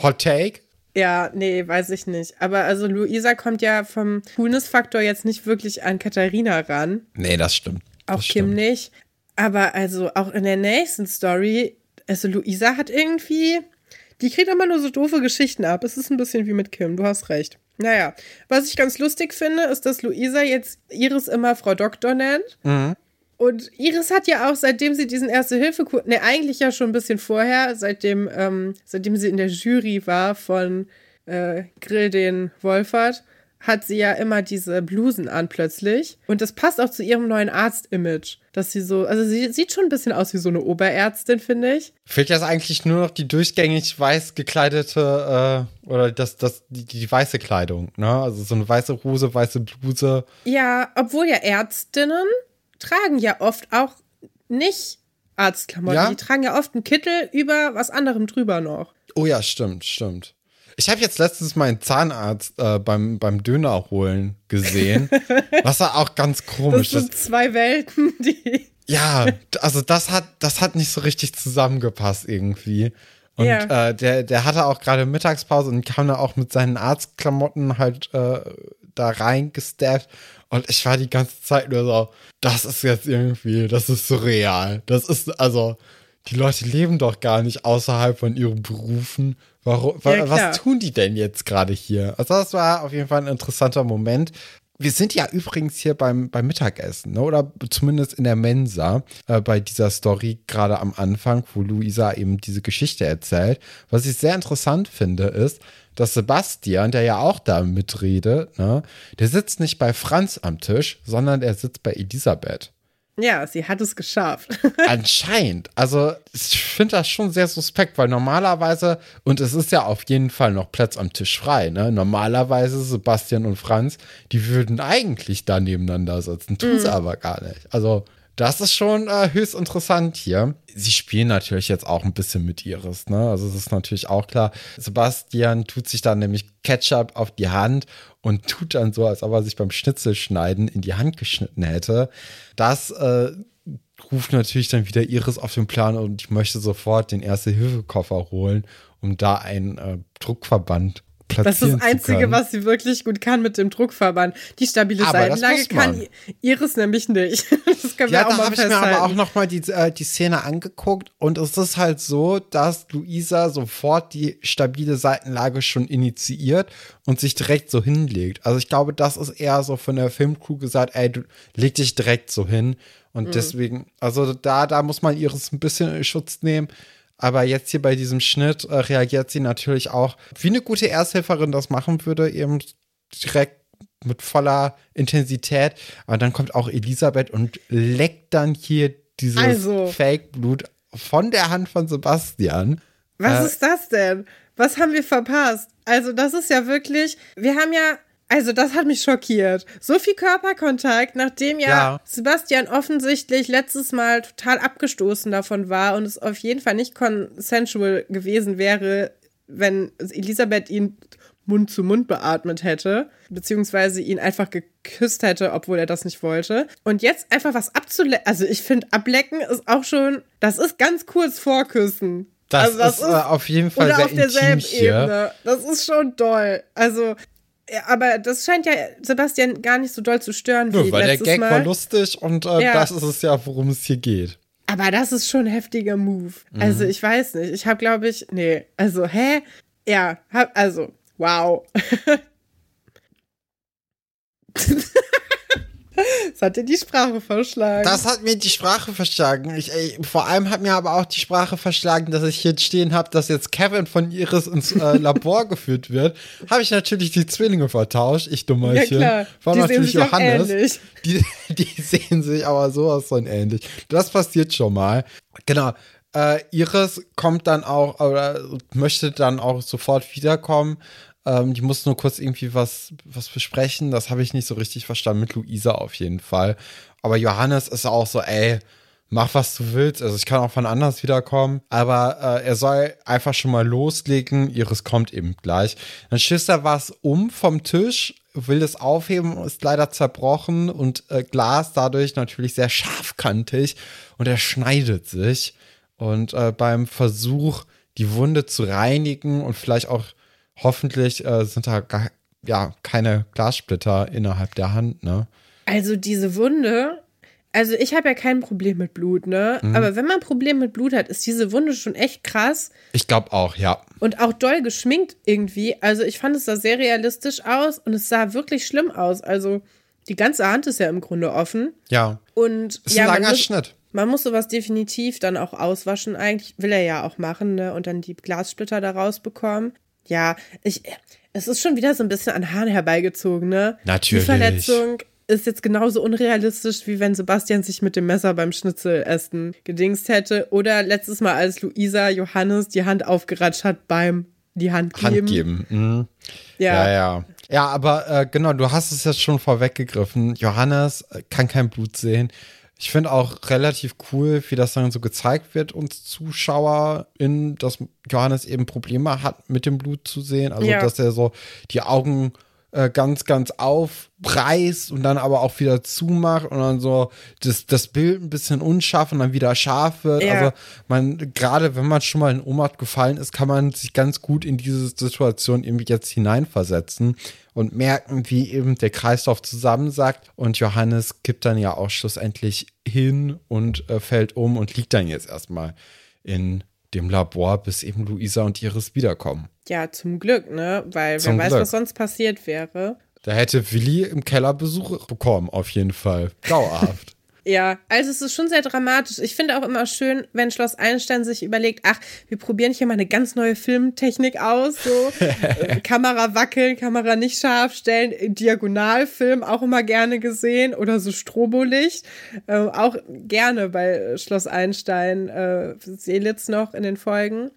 Hot Take? Ja, nee, weiß ich nicht. Aber also Luisa kommt ja vom Coolness-Faktor jetzt nicht wirklich an Katharina ran. Nee, das stimmt. Auch das Kim stimmt. nicht. Aber also auch in der nächsten Story, also Luisa hat irgendwie, die kriegt immer nur so doofe Geschichten ab. Es ist ein bisschen wie mit Kim, du hast recht. Naja, was ich ganz lustig finde, ist, dass Luisa jetzt Iris immer Frau Doktor nennt. Mhm. Und Iris hat ja auch, seitdem sie diesen Erste-Hilfe-Kurs, ne, eigentlich ja schon ein bisschen vorher, seitdem, ähm, seitdem sie in der Jury war von äh, Grill den Wolfert, hat sie ja immer diese Blusen an plötzlich. Und das passt auch zu ihrem neuen Arzt-Image. Dass sie so, also sie sieht schon ein bisschen aus wie so eine Oberärztin, finde ich. Fehlt jetzt eigentlich nur noch die durchgängig weiß gekleidete äh, oder das, das, die, die weiße Kleidung, ne? Also so eine weiße Hose, weiße Bluse. Ja, obwohl ja Ärztinnen tragen ja oft auch nicht Arztklamotten. Ja? Die tragen ja oft einen Kittel über was anderem drüber noch. Oh ja, stimmt, stimmt. Ich habe jetzt letztens meinen Zahnarzt äh, beim, beim Döner holen gesehen. <laughs> was war auch ganz Das komisch. sind zwei Welten, die. <laughs> Ja, also das hat, das hat nicht so richtig zusammengepasst irgendwie. Und Ja. äh, der, der hatte auch gerade Mittagspause und kam da auch mit seinen Arztklamotten halt äh, da reingestafft. Und ich war die ganze Zeit nur so, das ist jetzt irgendwie, das ist surreal. Das ist, also, die Leute leben doch gar nicht außerhalb von ihren Berufen. Warum, wa, Ja, was tun die denn jetzt gerade hier? Also, das war auf jeden Fall ein interessanter Moment. Wir sind ja übrigens hier beim, beim Mittagessen, ne? oder zumindest in der Mensa äh, bei dieser Story gerade am Anfang, wo Luisa eben diese Geschichte erzählt. Was ich sehr interessant finde, ist, dass Sebastian, der ja auch da mitredet, ne, der sitzt nicht bei Franz am Tisch, sondern er sitzt bei Elisabeth. Ja, sie hat es geschafft. <laughs> Anscheinend. Also, ich finde das schon sehr suspekt, weil normalerweise, und es ist ja auf jeden Fall noch Platz am Tisch frei, ne? Normalerweise Sebastian und Franz, die würden eigentlich da nebeneinander sitzen, tun sie aber gar nicht. Also, das ist schon äh, höchst interessant hier. Sie spielen natürlich jetzt auch ein bisschen mit Iris, ne? Also, es ist natürlich auch klar. Sebastian tut sich dann nämlich Ketchup auf die Hand und tut dann so, als ob er sich beim Schnitzelschneiden in die Hand geschnitten hätte. Das äh, ruft natürlich dann wieder Iris auf den Plan und ich möchte sofort den Erste-Hilfe-Koffer holen, um da einen äh, Druckverband Das ist das Einzige, was sie wirklich gut kann mit dem Druckverband. Die stabile Aber Seitenlage kann Iris nämlich nicht. <laughs> Das können Ja, wir auch da habe ich mir aber auch noch mal die, äh, die Szene angeguckt und es ist halt so, dass Luisa sofort die stabile Seitenlage schon initiiert und sich direkt so hinlegt. Also ich glaube, das ist eher so von der Filmcrew gesagt, ey, du leg dich direkt so hin und Mhm. deswegen, also da, da muss man ihres ein bisschen in Schutz nehmen. Aber jetzt hier bei diesem Schnitt äh, reagiert sie natürlich auch, wie eine gute Ersthelferin das machen würde, eben direkt mit voller Intensität. Aber dann kommt auch Elisabeth und leckt dann hier dieses Also. Fake-Blut von der Hand von Sebastian. Was Äh, ist das denn? Was haben wir verpasst? Also, das ist ja wirklich, wir haben ja, also das hat mich schockiert. So viel Körperkontakt, nachdem ja, Ja. Sebastian offensichtlich letztes Mal total abgestoßen davon war und es auf jeden Fall nicht consensual gewesen wäre, wenn Elisabeth ihn Mund zu Mund beatmet hätte, beziehungsweise ihn einfach geküsst hätte, obwohl er das nicht wollte. Und jetzt einfach was abzulecken, also ich finde, ablecken ist auch schon, das ist ganz kurz vor Küssen. Das, Also ist, äh, auf jeden Fall oder sehr auf derselben. Ebene. Das ist schon doll. Also, aber das scheint ja Sebastian gar nicht so doll zu stören Nö, wie weil der Gag Mal. war lustig und äh, Ja. das ist es ja, worum es hier geht. Aber das ist schon ein heftiger Move. Mhm. Also, ich weiß nicht. Ich habe, glaube ich, nee. Also, hä? Ja, hab, also, wow. <laughs> <laughs> <laughs> Das hat dir die Sprache verschlagen. Das hat mir die Sprache verschlagen. Ich, ey, vor allem hat mir aber auch die Sprache verschlagen, dass ich jetzt stehen habe, dass jetzt Kevin von Iris ins äh, <laughs> Labor geführt wird. Habe ich natürlich die Zwillinge vertauscht. Ich dummerchen. Ja, klar. War Die sehen natürlich sich auch Johannes. ähnlich. Die, <laughs> die sehen sich aber sowas von ähnlich. Das passiert schon mal. Genau. Äh, Iris kommt dann auch oder möchte dann auch sofort wiederkommen. Ähm, die muss nur kurz irgendwie was, was besprechen. Das habe ich nicht so richtig verstanden. Mit Luisa auf jeden Fall. Aber Johannes ist auch so, ey, mach was du willst. Also ich kann auch von anders wiederkommen. Aber äh, er soll einfach schon mal loslegen. Iris kommt eben gleich. Dann stößt er was um vom Tisch, will es aufheben, ist leider zerbrochen und äh, Glas dadurch natürlich sehr scharfkantig und er schneidet sich. Und äh, beim Versuch, die Wunde zu reinigen und vielleicht auch hoffentlich äh, sind da gar, ja keine Glassplitter innerhalb der Hand, ne? Also diese Wunde, also ich habe ja kein Problem mit Blut, ne? Mhm. Aber wenn man ein Problem mit Blut hat, ist diese Wunde schon echt krass Ich glaube auch, ja. und auch doll geschminkt irgendwie. Also ich fand es sah sehr realistisch aus und es sah wirklich schlimm aus. Also die ganze Hand ist ja im Grunde offen Ja. und Ist ja, ein langer muss, Schnitt. man muss sowas definitiv dann auch auswaschen. Eigentlich will er ja auch machen, ne? Und dann die Glassplitter da rausbekommen. Ja, ich, es ist schon wieder so ein bisschen an Haaren herbeigezogen, ne? Natürlich. Die Verletzung ist jetzt genauso unrealistisch, wie wenn Sebastian sich mit dem Messer beim Schnitzelessen gedingst hätte. Oder letztes Mal, als Luisa Johannes die Hand aufgeratscht hat beim die Hand geben. Hand geben. Mhm. Ja. Ja, ja. Ja, aber äh, genau, du hast es jetzt schon vorweggegriffen. Johannes äh, kann kein Blut sehen. Ich finde auch relativ cool, wie das dann so gezeigt wird, uns ZuschauerInnen, dass Johannes eben Probleme hat, mit dem Blut zu sehen. Also, Ja. dass er so die Augen äh, ganz, ganz aufreißt und dann aber auch wieder zumacht und dann so das, das Bild ein bisschen unscharf und dann wieder scharf wird. Ja. Also, man, gerade wenn man schon mal in Ohnmacht gefallen ist, kann man sich ganz gut in diese Situation irgendwie jetzt hineinversetzen und merken, wie eben der Kreislauf zusammensackt. Und Johannes kippt dann ja auch schlussendlich hin und äh, fällt um und liegt dann jetzt erstmal in dem Labor, bis eben Luisa und Iris wiederkommen. Ja, zum Glück, ne? Weil Zum wer weiß, Glück. was sonst passiert wäre. Da hätte Willi im Keller Besuch bekommen, auf jeden Fall. Dauerhaft. <laughs> Ja, also es ist schon sehr dramatisch. Ich finde auch immer schön, wenn Schloss Einstein sich überlegt, ach, wir probieren hier mal eine ganz neue Filmtechnik aus, so <laughs> Kamera wackeln, Kamera nicht scharf stellen, Diagonalfilm auch immer gerne gesehen oder so Strobolicht, äh, auch gerne bei Schloss Einstein, äh, Seelitz noch in den Folgen,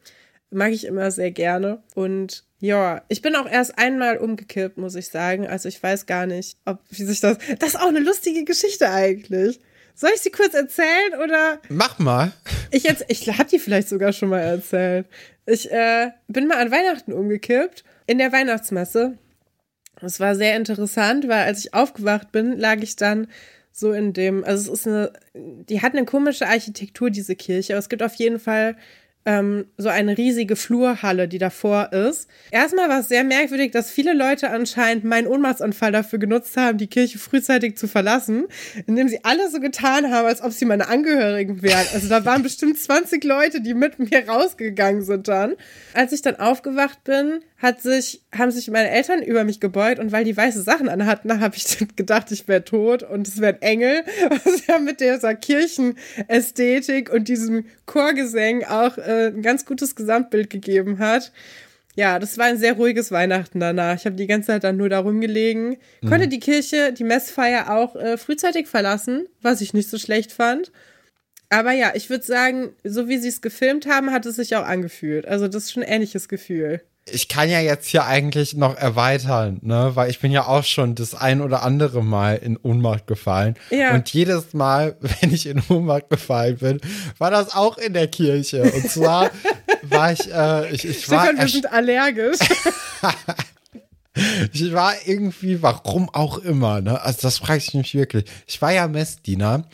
mag ich immer sehr gerne und ja, ich bin auch erst einmal umgekippt, muss ich sagen. Also ich weiß gar nicht, ob wie sich das. Das ist auch eine lustige Geschichte eigentlich. Soll ich sie kurz erzählen oder Mach mal. ich jetzt, ich habe die vielleicht sogar schon mal erzählt. Ich äh, bin mal an Weihnachten umgekippt in der Weihnachtsmesse. Es war sehr interessant, weil als ich aufgewacht bin, lag ich dann so in dem, also es ist eine, die hat eine komische Architektur, diese Kirche, aber es gibt auf jeden Fall ähm, so eine riesige Flurhalle, die davor ist. Erstmal war es sehr merkwürdig, dass viele Leute anscheinend meinen Ohnmachtsanfall dafür genutzt haben, die Kirche frühzeitig zu verlassen, indem sie alle so getan haben, als ob sie meine Angehörigen wären. Also da waren bestimmt 20 Leute, die mit mir rausgegangen sind dann. Als ich dann aufgewacht bin, hat sich, haben sich meine Eltern über mich gebeugt und weil die weiße Sachen anhatten, habe ich dann gedacht, ich wäre tot und es wäre ein Engel, <laughs> was ja mit dieser Kirchenästhetik und diesem Chorgesang auch äh, ein ganz gutes Gesamtbild gegeben hat. Ja, das war ein sehr ruhiges Weihnachten danach. Ich habe die ganze Zeit dann nur da rumgelegen. Konnte die Kirche, die Messfeier auch äh, frühzeitig verlassen, was ich nicht so schlecht fand. Aber ja, ich würde sagen, so wie sie es gefilmt haben, hat es sich auch angefühlt. Also das ist schon ein ähnliches Gefühl. Ich kann ja jetzt hier eigentlich noch erweitern, ne? Weil ich bin ja auch schon das ein oder andere Mal in Ohnmacht gefallen. Ja. Und jedes Mal, <laughs> wenn ich in Ohnmacht gefallen bin, war das auch in der Kirche. Und zwar <laughs> war ich, äh, ich, ich war Stefan, wir sind allergisch. <laughs> Ich war irgendwie, warum auch immer, ne? Also das frage ich mich wirklich. Ich war ja Messdiener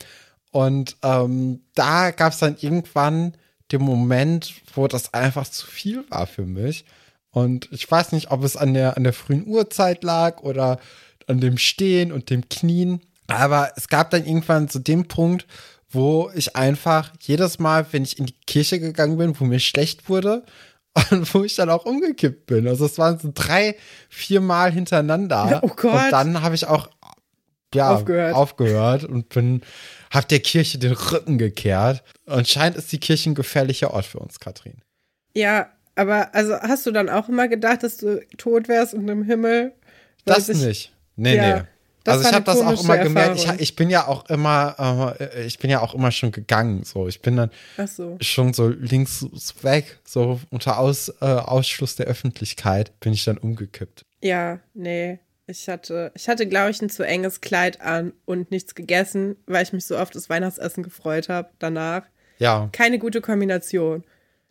und ähm, da gab es dann irgendwann den Moment, wo das einfach zu viel war für mich. Und ich weiß nicht, ob es an der, an der frühen Uhrzeit lag oder an dem Stehen und dem Knien. Aber es gab dann irgendwann so den Punkt, wo ich einfach jedes Mal, wenn ich in die Kirche gegangen bin, wo mir schlecht wurde, <laughs> und wo ich dann auch umgekippt bin. Also es waren so drei, vier Mal hintereinander. Oh Gott. Und dann habe ich auch ja, aufgehört. aufgehört und bin, hab der Kirche den Rücken gekehrt. Und scheint ist die Kirche ein gefährlicher Ort für uns, Katrin. Ja, aber also hast du dann auch immer gedacht, dass du tot wärst und im Himmel? Das sich- nicht. Nee, Ja, nee. also ich habe das auch immer gemerkt. Ich, ich bin ja auch immer, äh, ich bin ja auch immer schon gegangen. So, ich bin dann so. schon so links weg, so unter Aus, äh, Ausschluss der Öffentlichkeit bin ich dann umgekippt. Ja, nee. Ich hatte, ich hatte, glaube ich, ein zu enges Kleid an und nichts gegessen, weil ich mich so auf das Weihnachtsessen gefreut habe danach. Ja, Keine gute Kombination.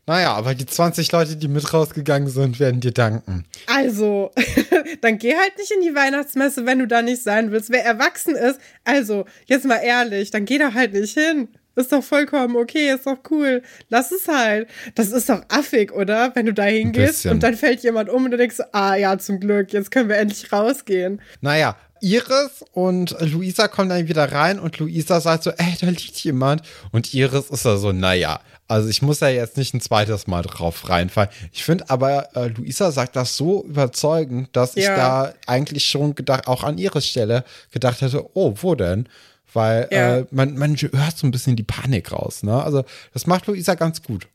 Naja, aber die 20 Leute, die mit rausgegangen sind, werden dir danken. Also, <laughs> dann geh halt nicht in die Weihnachtsmesse, wenn du da nicht sein willst. Wer erwachsen ist, also, jetzt mal ehrlich, dann geh da halt nicht hin. Ist doch vollkommen okay, ist doch cool. Lass es halt. Das ist doch affig, oder? Wenn du da hingehst und dann fällt jemand um und du denkst, ah ja, zum Glück, jetzt können wir endlich rausgehen. Naja, Iris und Luisa kommen dann wieder rein und Luisa sagt so, ey, da liegt jemand. Und Iris ist da so, naja, also ich muss ja jetzt nicht ein zweites Mal drauf reinfallen. Ich finde aber, äh, Luisa sagt das so überzeugend, dass ich Ja. da eigentlich schon gedacht, auch an Iris Stelle gedacht hätte, oh, wo denn? Weil Ja. äh, man, man hört so ein bisschen die Panik raus, ne? Also das macht Luisa ganz gut.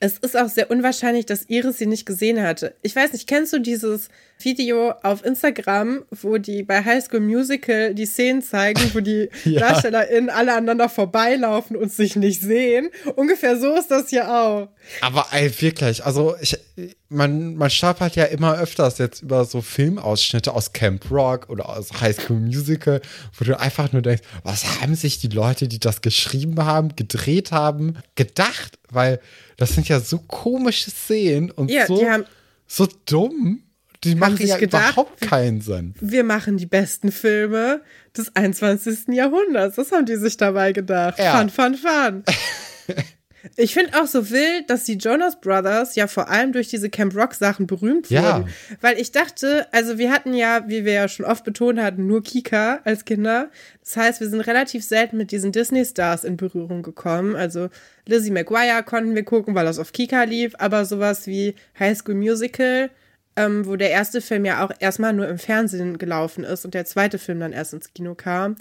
Es ist auch sehr unwahrscheinlich, dass Iris sie nicht gesehen hatte. Ich weiß nicht, kennst du dieses Video auf Instagram, wo die bei High School Musical die Szenen zeigen, wo die <laughs> Ja. DarstellerInnen alle aneinander vorbeilaufen und sich nicht sehen? Ungefähr so ist das hier auch. Aber ey, wirklich, also ich, man, man stolpert ja immer öfters jetzt über so Filmausschnitte aus Camp Rock oder aus High School Musical, wo du einfach nur denkst, was haben sich die Leute, die das geschrieben haben, gedreht haben, gedacht? Weil das sind ja so komische Szenen und Ja, so, so dumm. Die machen sich ja gedacht, überhaupt keinen Sinn. Wir machen die besten Filme des 21. Jahrhunderts. Das haben die sich dabei gedacht. Ja. Fun, fun, fun. <laughs> Ich finde auch so wild, dass die Jonas Brothers ja vor allem durch diese Camp Rock Sachen berühmt Ja. wurden. Weil ich dachte, also wir hatten ja, wie wir ja schon oft betont hatten, nur Kika als Kinder. Das heißt, wir sind relativ selten mit diesen Disney-Stars in Berührung gekommen. Also Lizzie McGuire konnten wir gucken, weil das auf Kika lief, aber sowas wie High School Musical, ähm, wo der erste Film ja auch erstmal nur im Fernsehen gelaufen ist und der zweite Film dann erst ins Kino kam.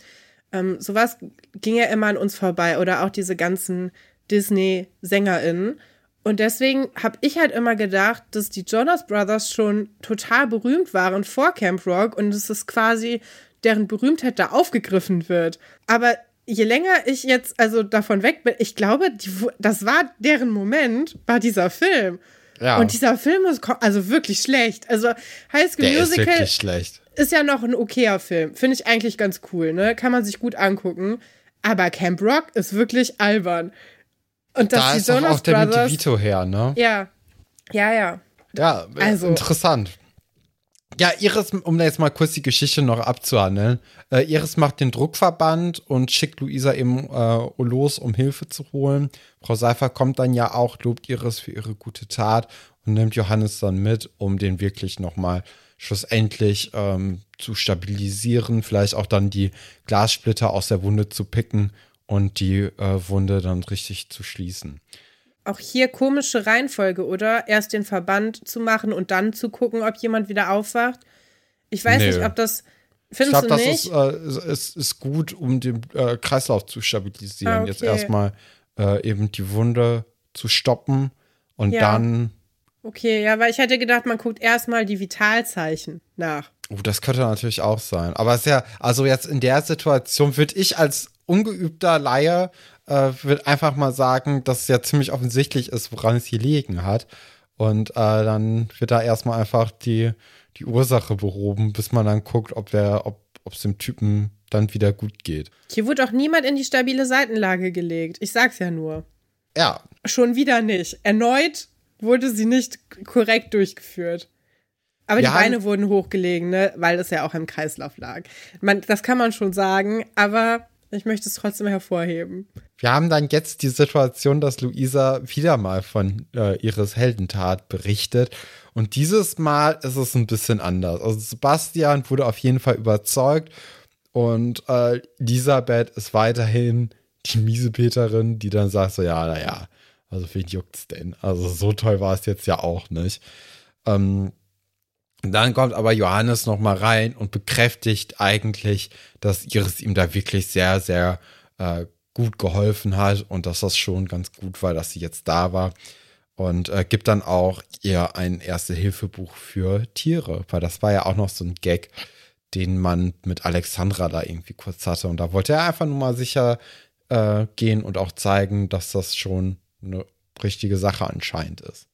Ähm, sowas ging ja immer an uns vorbei oder auch diese ganzen Disney-SängerInnen. Und deswegen habe ich halt immer gedacht, dass die Jonas Brothers schon total berühmt waren vor Camp Rock und dass es quasi deren Berühmtheit da aufgegriffen wird. Aber je länger ich jetzt also davon weg bin, ich glaube, die, das war deren Moment, war dieser Film. Ja. Und dieser Film ist also wirklich schlecht. Also High School Der ist Musical wirklich schlecht. ist ja noch ein okayer Film. Finde ich eigentlich ganz cool, ne? Kann man sich gut angucken. Aber Camp Rock ist wirklich albern. Und dass Da die ist doch Jonas auch der Brothers. Vito her, ne? Ja. Ja, ja. Ja, also interessant. Ja, Iris, um da jetzt mal kurz die Geschichte noch abzuhandeln. Äh, Iris macht den Druckverband und schickt Luisa eben äh, los, um Hilfe zu holen. Frau Seifer kommt dann ja auch, lobt Iris für ihre gute Tat und nimmt Johannes dann mit, um den wirklich nochmal schlussendlich ähm, zu stabilisieren, vielleicht auch dann die Glassplitter aus der Wunde zu picken und die äh, Wunde dann richtig zu schließen. Auch hier komische Reihenfolge, oder? Erst den Verband zu machen und dann zu gucken, ob jemand wieder aufwacht. Ich weiß Nö. nicht, ob das. Ich Findest glaube, du das ist, äh, ist, ist gut, um den äh, Kreislauf zu stabilisieren. Ah, okay. Jetzt erstmal äh, eben die Wunde zu stoppen und Ja. dann, okay, ja, weil ich hätte gedacht, man guckt erstmal die Vitalzeichen nach. oh, das könnte natürlich auch sein. Aber es ist ja, also jetzt in der Situation würde ich als ungeübter Laie äh, würde einfach mal sagen, dass es ja ziemlich offensichtlich ist, woran es hier liegen hat. Und äh, dann wird da erstmal einfach die, die Ursache behoben, bis man dann guckt, ob der, ob es dem Typen dann wieder gut geht. Hier wurde auch niemand in die stabile Seitenlage gelegt. Ich sag's ja nur. Ja, Schon wieder nicht. Erneut wurde sie nicht korrekt durchgeführt. Aber Wir die Beine wurden hochgelegen, ne? weil es ja auch im Kreislauf lag. Man, das kann man schon sagen, aber ich möchte es trotzdem hervorheben. Wir haben dann jetzt die Situation, dass Luisa wieder mal von äh, ihres Heldentat berichtet. Und dieses Mal ist es ein bisschen anders. Also Sebastian wurde auf jeden Fall überzeugt und äh, Elisabeth ist weiterhin die Miesepeterin, die dann sagt so, ja, naja, also wen juckt's denn? Also so toll war es jetzt ja auch nicht. Ähm, Dann kommt aber Johannes noch mal rein und bekräftigt eigentlich, dass Iris ihm da wirklich sehr, sehr äh, gut geholfen hat und dass das schon ganz gut war, dass sie jetzt da war. Und äh, gibt dann auch ihr ein Erste-Hilfe-Buch für Tiere, weil das war ja auch noch so ein Gag, den man mit Alexandra da irgendwie kurz hatte. Und da wollte er einfach nur mal sicher äh, gehen und auch zeigen, dass das schon eine richtige Sache anscheinend ist.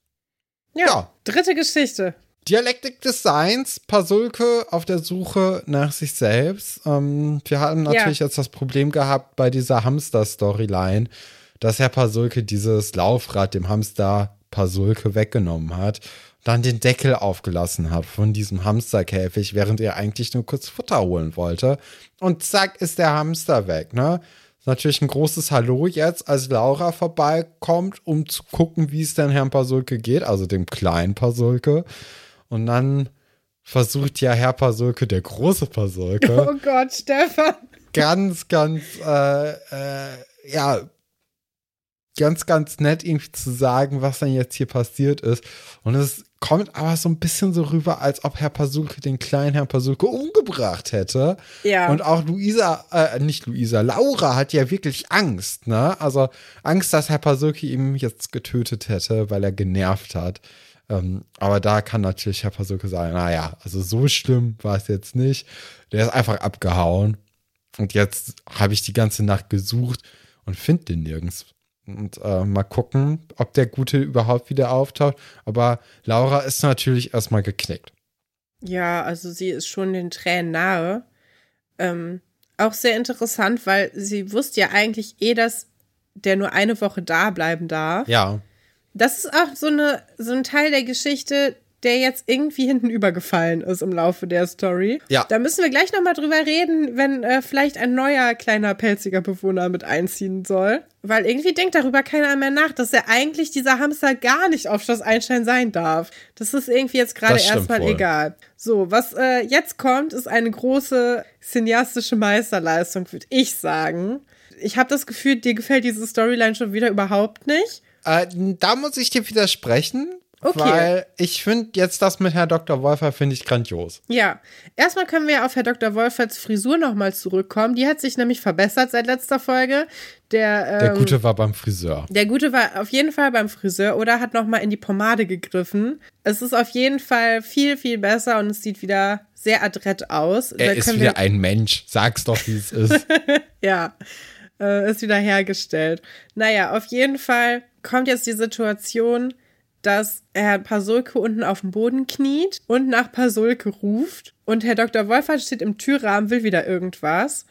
Ja, Ja. dritte Geschichte. Dialektik des Seins, Pasulke auf der Suche nach sich selbst. Ähm, wir hatten natürlich jetzt das Problem gehabt bei dieser Hamster-Storyline, dass Herr Pasulke dieses Laufrad dem Hamster Pasulke weggenommen hat, dann den Deckel aufgelassen hat von diesem Hamsterkäfig, während er eigentlich nur kurz Futter holen wollte. Und zack, ist der Hamster weg, ne? Ist natürlich ein großes Hallo jetzt, als Laura vorbeikommt, um zu gucken, wie es denn Herrn Pasulke geht, also dem kleinen Pasulke. Und dann versucht ja Herr Pasulke, der große Pasulke, Oh Gott, Stefan. ganz, ganz, äh, äh, ja, ganz, ganz nett irgendwie zu sagen, was denn jetzt hier passiert ist. Und es kommt aber so ein bisschen so rüber, als ob Herr Pasulke den kleinen Herrn Pasulke umgebracht hätte. Ja. Und auch Luisa, äh, nicht Luisa, Laura hat ja wirklich Angst, ne? Also Angst, dass Herr Pasulke ihm jetzt getötet hätte, weil er genervt hat. Ähm, aber da kann natürlich Herr Pasulke sagen, naja, also so schlimm war es jetzt nicht. Der ist einfach abgehauen. Und jetzt habe ich die ganze Nacht gesucht und finde den nirgends. Und äh, mal gucken, ob der Gute überhaupt wieder auftaucht. Aber Laura ist natürlich erstmal geknickt. Ja, also sie ist schon den Tränen nahe. Ähm, auch sehr interessant, weil sie wusste ja eigentlich eh, dass der nur eine Woche da bleiben darf. Ja. Das ist auch so, eine, so ein Teil der Geschichte, der jetzt irgendwie <laughs> hinten übergefallen ist im Laufe der Story. Ja. Da müssen wir gleich nochmal drüber reden, wenn äh, vielleicht ein neuer kleiner pelziger Bewohner mit einziehen soll. Weil irgendwie denkt darüber keiner mehr nach, dass er eigentlich dieser Hamster gar nicht auf Schloss Einstein sein darf. Das ist irgendwie jetzt gerade erstmal wohl. egal. So, was äh, jetzt kommt, ist eine große cineastische Meisterleistung, würde ich sagen. Ich habe das Gefühl, dir gefällt diese Storyline schon wieder überhaupt nicht. Äh, da muss ich dir widersprechen, Okay. weil ich finde jetzt das mit Herr Dr. Wolfer finde ich grandios. Ja, erstmal können wir auf Herr Dr. Wolferts Frisur nochmal zurückkommen. Die hat sich nämlich verbessert seit letzter Folge. Der, ähm, Der Gute war beim Friseur. Der Gute war auf jeden Fall beim Friseur oder hat nochmal in die Pomade gegriffen. Es ist auf jeden Fall viel, viel besser und es sieht wieder sehr adrett aus. Er Da ist wieder ein Mensch. Sag's doch, wie es ist. <laughs> Ja, äh, ist wieder hergestellt. Naja, auf jeden Fall kommt jetzt die Situation, dass Herr Pasulke unten auf dem Boden kniet und nach Pasulke ruft. Und Herr Dr. Wolfert steht im Türrahmen, will wieder irgendwas.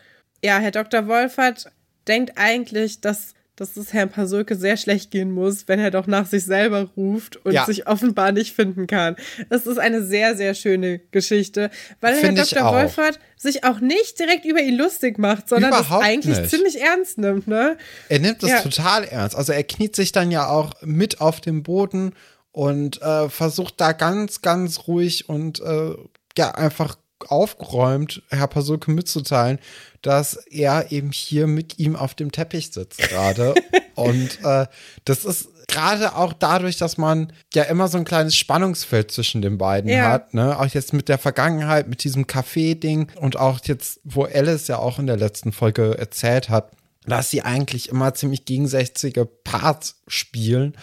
Ja, Herr Dr. Wolfert denkt eigentlich, dass, dass es Herrn Pasulke sehr schlecht gehen muss, wenn er doch nach sich selber ruft und Ja. sich offenbar nicht finden kann. Das ist eine sehr, sehr schöne Geschichte, weil Herr Finde ich Dr. Wolfert sich auch nicht direkt über ihn lustig macht, sondern das Überhaupt eigentlich nicht. ziemlich ernst nimmt, ne? Er nimmt das Ja. total ernst. Also er kniet sich dann ja auch mit auf dem Boden und äh, versucht da ganz, ganz ruhig und äh, ja einfach aufgeräumt Herr Pasulke mitzuteilen, dass er eben hier mit ihm auf dem Teppich sitzt gerade. <laughs> und äh, das ist gerade auch dadurch, dass man ja immer so ein kleines Spannungsfeld zwischen den beiden Ja. hat, ne? Auch jetzt mit der Vergangenheit, mit diesem Café-Ding und auch jetzt, wo Alice ja auch in der letzten Folge erzählt hat, dass sie eigentlich immer ziemlich gegensätzliche Parts spielen,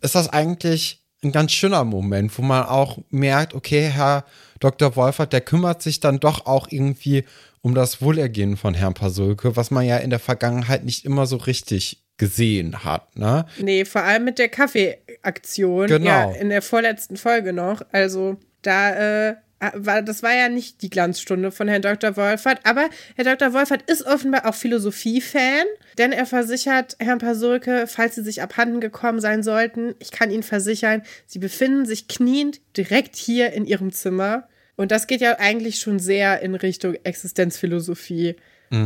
ist das eigentlich ein ganz schöner Moment, wo man auch merkt, okay, Herr Dr. Wolfert, der kümmert sich dann doch auch irgendwie um das Wohlergehen von Herrn Pasulke, was man ja in der Vergangenheit nicht immer so richtig gesehen hat, ne? Nee, vor allem mit der Kaffeeaktion. Genau. Ja, in der vorletzten Folge noch. Also da äh, das war ja nicht die Glanzstunde von Herrn Dr. Wolfert, aber Herr Dr. Wolfert ist offenbar auch Philosophie-Fan, denn er versichert Herrn Pasulke, falls sie sich abhanden gekommen sein sollten, ich kann Ihnen versichern, sie befinden sich kniend direkt hier in Ihrem Zimmer. Und das geht ja eigentlich schon sehr in Richtung Existenzphilosophie.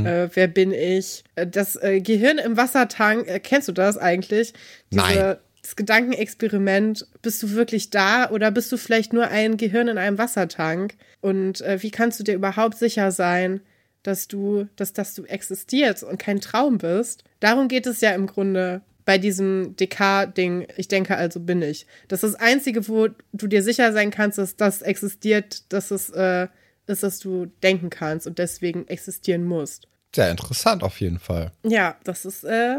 Äh, wer bin ich? Äh, Das äh, Gehirn im Wassertank, äh, kennst du das eigentlich? Nein. Das Gedankenexperiment, bist du wirklich da oder bist du vielleicht nur ein Gehirn in einem Wassertank? Und äh, wie kannst du dir überhaupt sicher sein, dass du, dass, dass du existierst und kein Traum bist? Darum geht es ja im Grunde bei diesem DK-Ding, ich denke, also bin ich. Das ist das Einzige, wo du dir sicher sein kannst, dass das existiert, dass es äh, ist, dass du denken kannst und deswegen existieren musst. Sehr interessant auf jeden Fall. Ja, das ist äh,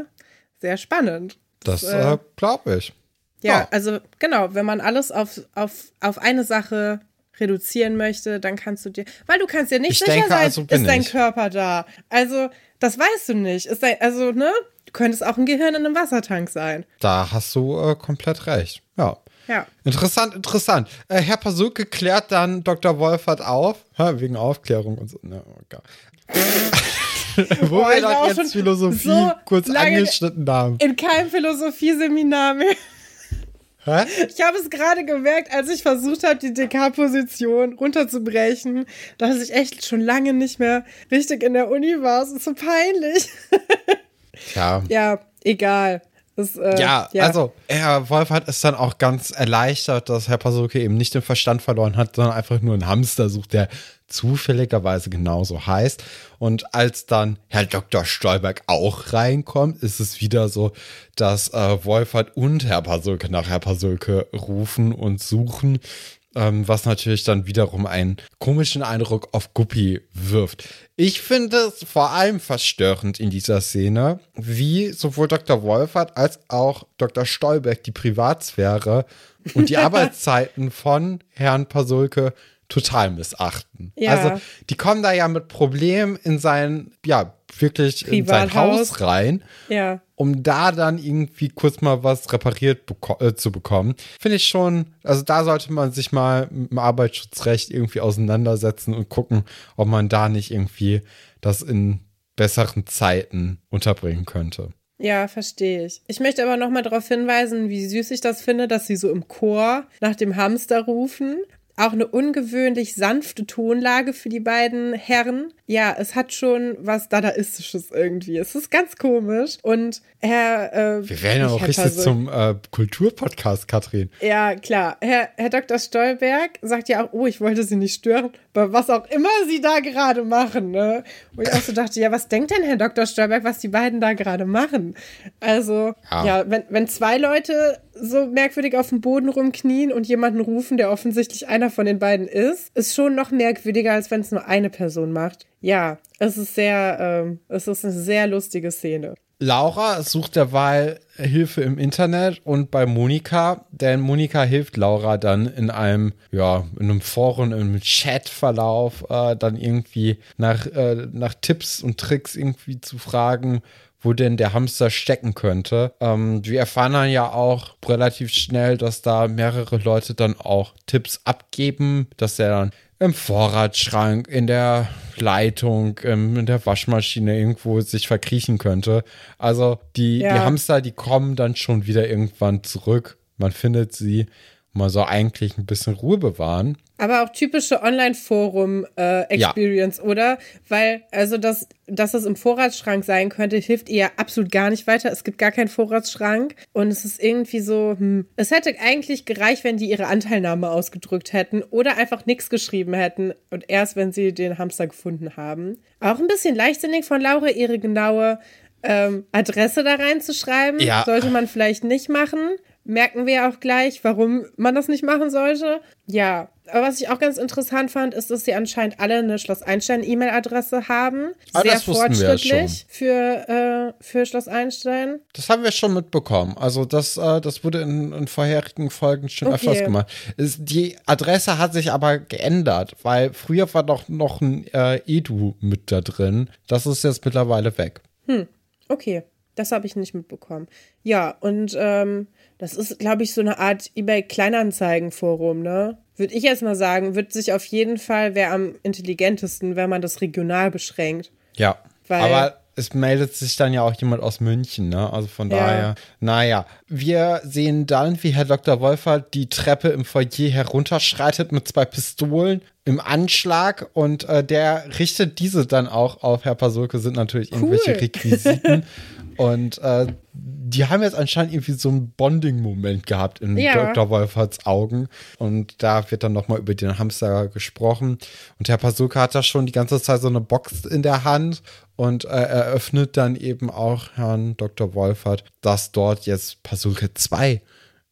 sehr spannend. Das, das äh, glaube ich. Ja, ja, also genau, wenn man alles auf, auf, auf eine Sache reduzieren möchte, dann kannst du dir, weil du kannst dir nicht ich sicher denke, sein, also ist dein ich. Körper da. Also, das weißt du nicht. Ist dein, also, ne? Du könntest auch ein Gehirn in einem Wassertank sein. Da hast du äh, komplett recht. Ja. Ja. Interessant, interessant. Äh, Herr Pasuke klärt dann Dr. Wolfert auf, ha, wegen Aufklärung und so. Ne, okay. <laughs> <laughs> Wo Boah, wir dann jetzt Philosophie so kurz angeschnitten haben. In keinem Philosophieseminar mehr. Hä? Ich habe es gerade gemerkt, als ich versucht habe, die DK-Position runterzubrechen, dass ich echt schon lange nicht mehr richtig in der Uni war. Es ist so peinlich. <laughs> Ja. Ja, egal. Das, äh, ja, ja, also Herr Wolfert ist dann auch ganz erleichtert, dass Herr Pasuke eben nicht den Verstand verloren hat, sondern einfach nur einen Hamster sucht, der zufälligerweise genauso heißt. Und als dann Herr Dr. Stolberg auch reinkommt, ist es wieder so, dass äh, Wolfert und Herr Pasuke nach Herr Pasuke rufen und suchen ähm, was natürlich dann wiederum einen komischen Eindruck auf Guppi wirft. Ich finde es vor allem verstörend in dieser Szene, wie sowohl Dr. Wolfert als auch Dr. Stolberg die Privatsphäre und die <laughs> Arbeitszeiten von Herrn Pasulke total missachten. Ja. Also die kommen da ja mit Problemen in sein, ja, wirklich in sein Haus rein. Ja um da dann irgendwie kurz mal was repariert beko äh, zu bekommen. Finde ich schon, also da sollte man sich mal mit dem Arbeitsschutzrecht irgendwie auseinandersetzen und gucken, ob man da nicht irgendwie das in besseren Zeiten unterbringen könnte. Ja, verstehe ich. Ich möchte aber noch mal darauf hinweisen, wie süß ich das finde, dass sie so im Chor nach dem Hamster rufen auch eine ungewöhnlich sanfte Tonlage für die beiden Herren. Ja, es hat schon was Dadaistisches irgendwie. Es ist ganz komisch. Und Herr. Äh, Wir werden ja auch richtig so, zum äh, Kulturpodcast, Katrin. Ja, klar. Herr, Herr Dr. Stolberg sagt ja auch, oh, ich wollte Sie nicht stören, bei was auch immer Sie da gerade machen. Ne? Und ich auch so dachte, ja, was denkt denn Herr Dr. Stolberg, was die beiden da gerade machen? Also, ja, ja wenn, wenn zwei Leute so merkwürdig auf dem Boden rumknien und jemanden rufen, der offensichtlich einer von den beiden ist, ist schon noch merkwürdiger, als wenn es nur eine Person macht. Ja, es ist sehr, ähm, es ist eine sehr lustige Szene. Laura sucht derweil Hilfe im Internet und bei Monika, denn Monika hilft Laura dann in einem, ja, in einem Forum, in Chatverlauf, äh, dann irgendwie nach, äh, nach Tipps und Tricks irgendwie zu fragen, wo denn der Hamster stecken könnte. Ähm, wir erfahren dann ja auch relativ schnell, dass da mehrere Leute dann auch Tipps abgeben, dass er dann im Vorratsschrank, in der Leitung, in der Waschmaschine irgendwo sich verkriechen könnte. Also die, ja. die Hamster, die kommen dann schon wieder irgendwann zurück. Man findet sie man soll eigentlich ein bisschen Ruhe bewahren. Aber auch typische Online-Forum-Experience, äh, ja. oder? Weil, also, dass, dass es im Vorratsschrank sein könnte, hilft ihr absolut gar nicht weiter. Es gibt gar keinen Vorratsschrank. Und es ist irgendwie so, hm, es hätte eigentlich gereicht, wenn die ihre Anteilnahme ausgedrückt hätten oder einfach nichts geschrieben hätten. Und erst, wenn sie den Hamster gefunden haben. Auch ein bisschen leichtsinnig von Laura, ihre genaue ähm, Adresse da reinzuschreiben. Ja. Sollte man vielleicht nicht machen merken wir auch gleich, warum man das nicht machen sollte. Ja, aber was ich auch ganz interessant fand, ist, dass sie anscheinend alle eine Schloss Einstein E-Mail-Adresse haben. Ah, Sehr fortschrittlich für, äh, für Schloss Einstein. Das haben wir schon mitbekommen. Also das, äh, das wurde in, in vorherigen Folgen schon okay. öfters gemacht. Es, die Adresse hat sich aber geändert, weil früher war doch noch ein äh, Edu mit da drin. Das ist jetzt mittlerweile weg. Hm, okay. Das habe ich nicht mitbekommen. Ja, und ähm, das ist, glaube ich, so eine Art eBay-Kleinanzeigen-Forum, ne? Würde ich jetzt mal sagen, wird sich auf jeden Fall, wer am intelligentesten, wenn man das regional beschränkt. Ja, Weil, aber es meldet sich dann ja auch jemand aus München, ne? Also von ja. daher, naja. Wir sehen dann, wie Herr Dr. Wolfer die Treppe im Foyer herunterschreitet mit zwei Pistolen im Anschlag und äh, der richtet diese dann auch auf Herr Pasulke, sind natürlich irgendwelche cool. Requisiten. <laughs> und äh, die haben jetzt anscheinend irgendwie so einen Bonding-Moment gehabt in Ja. Dr. Wolferts Augen. Und da wird dann nochmal über den Hamster gesprochen. Und Herr Pasulka hat da schon die ganze Zeit so eine Box in der Hand und äh, eröffnet dann eben auch Herrn Dr. Wolfert, dass dort jetzt Pasulke 2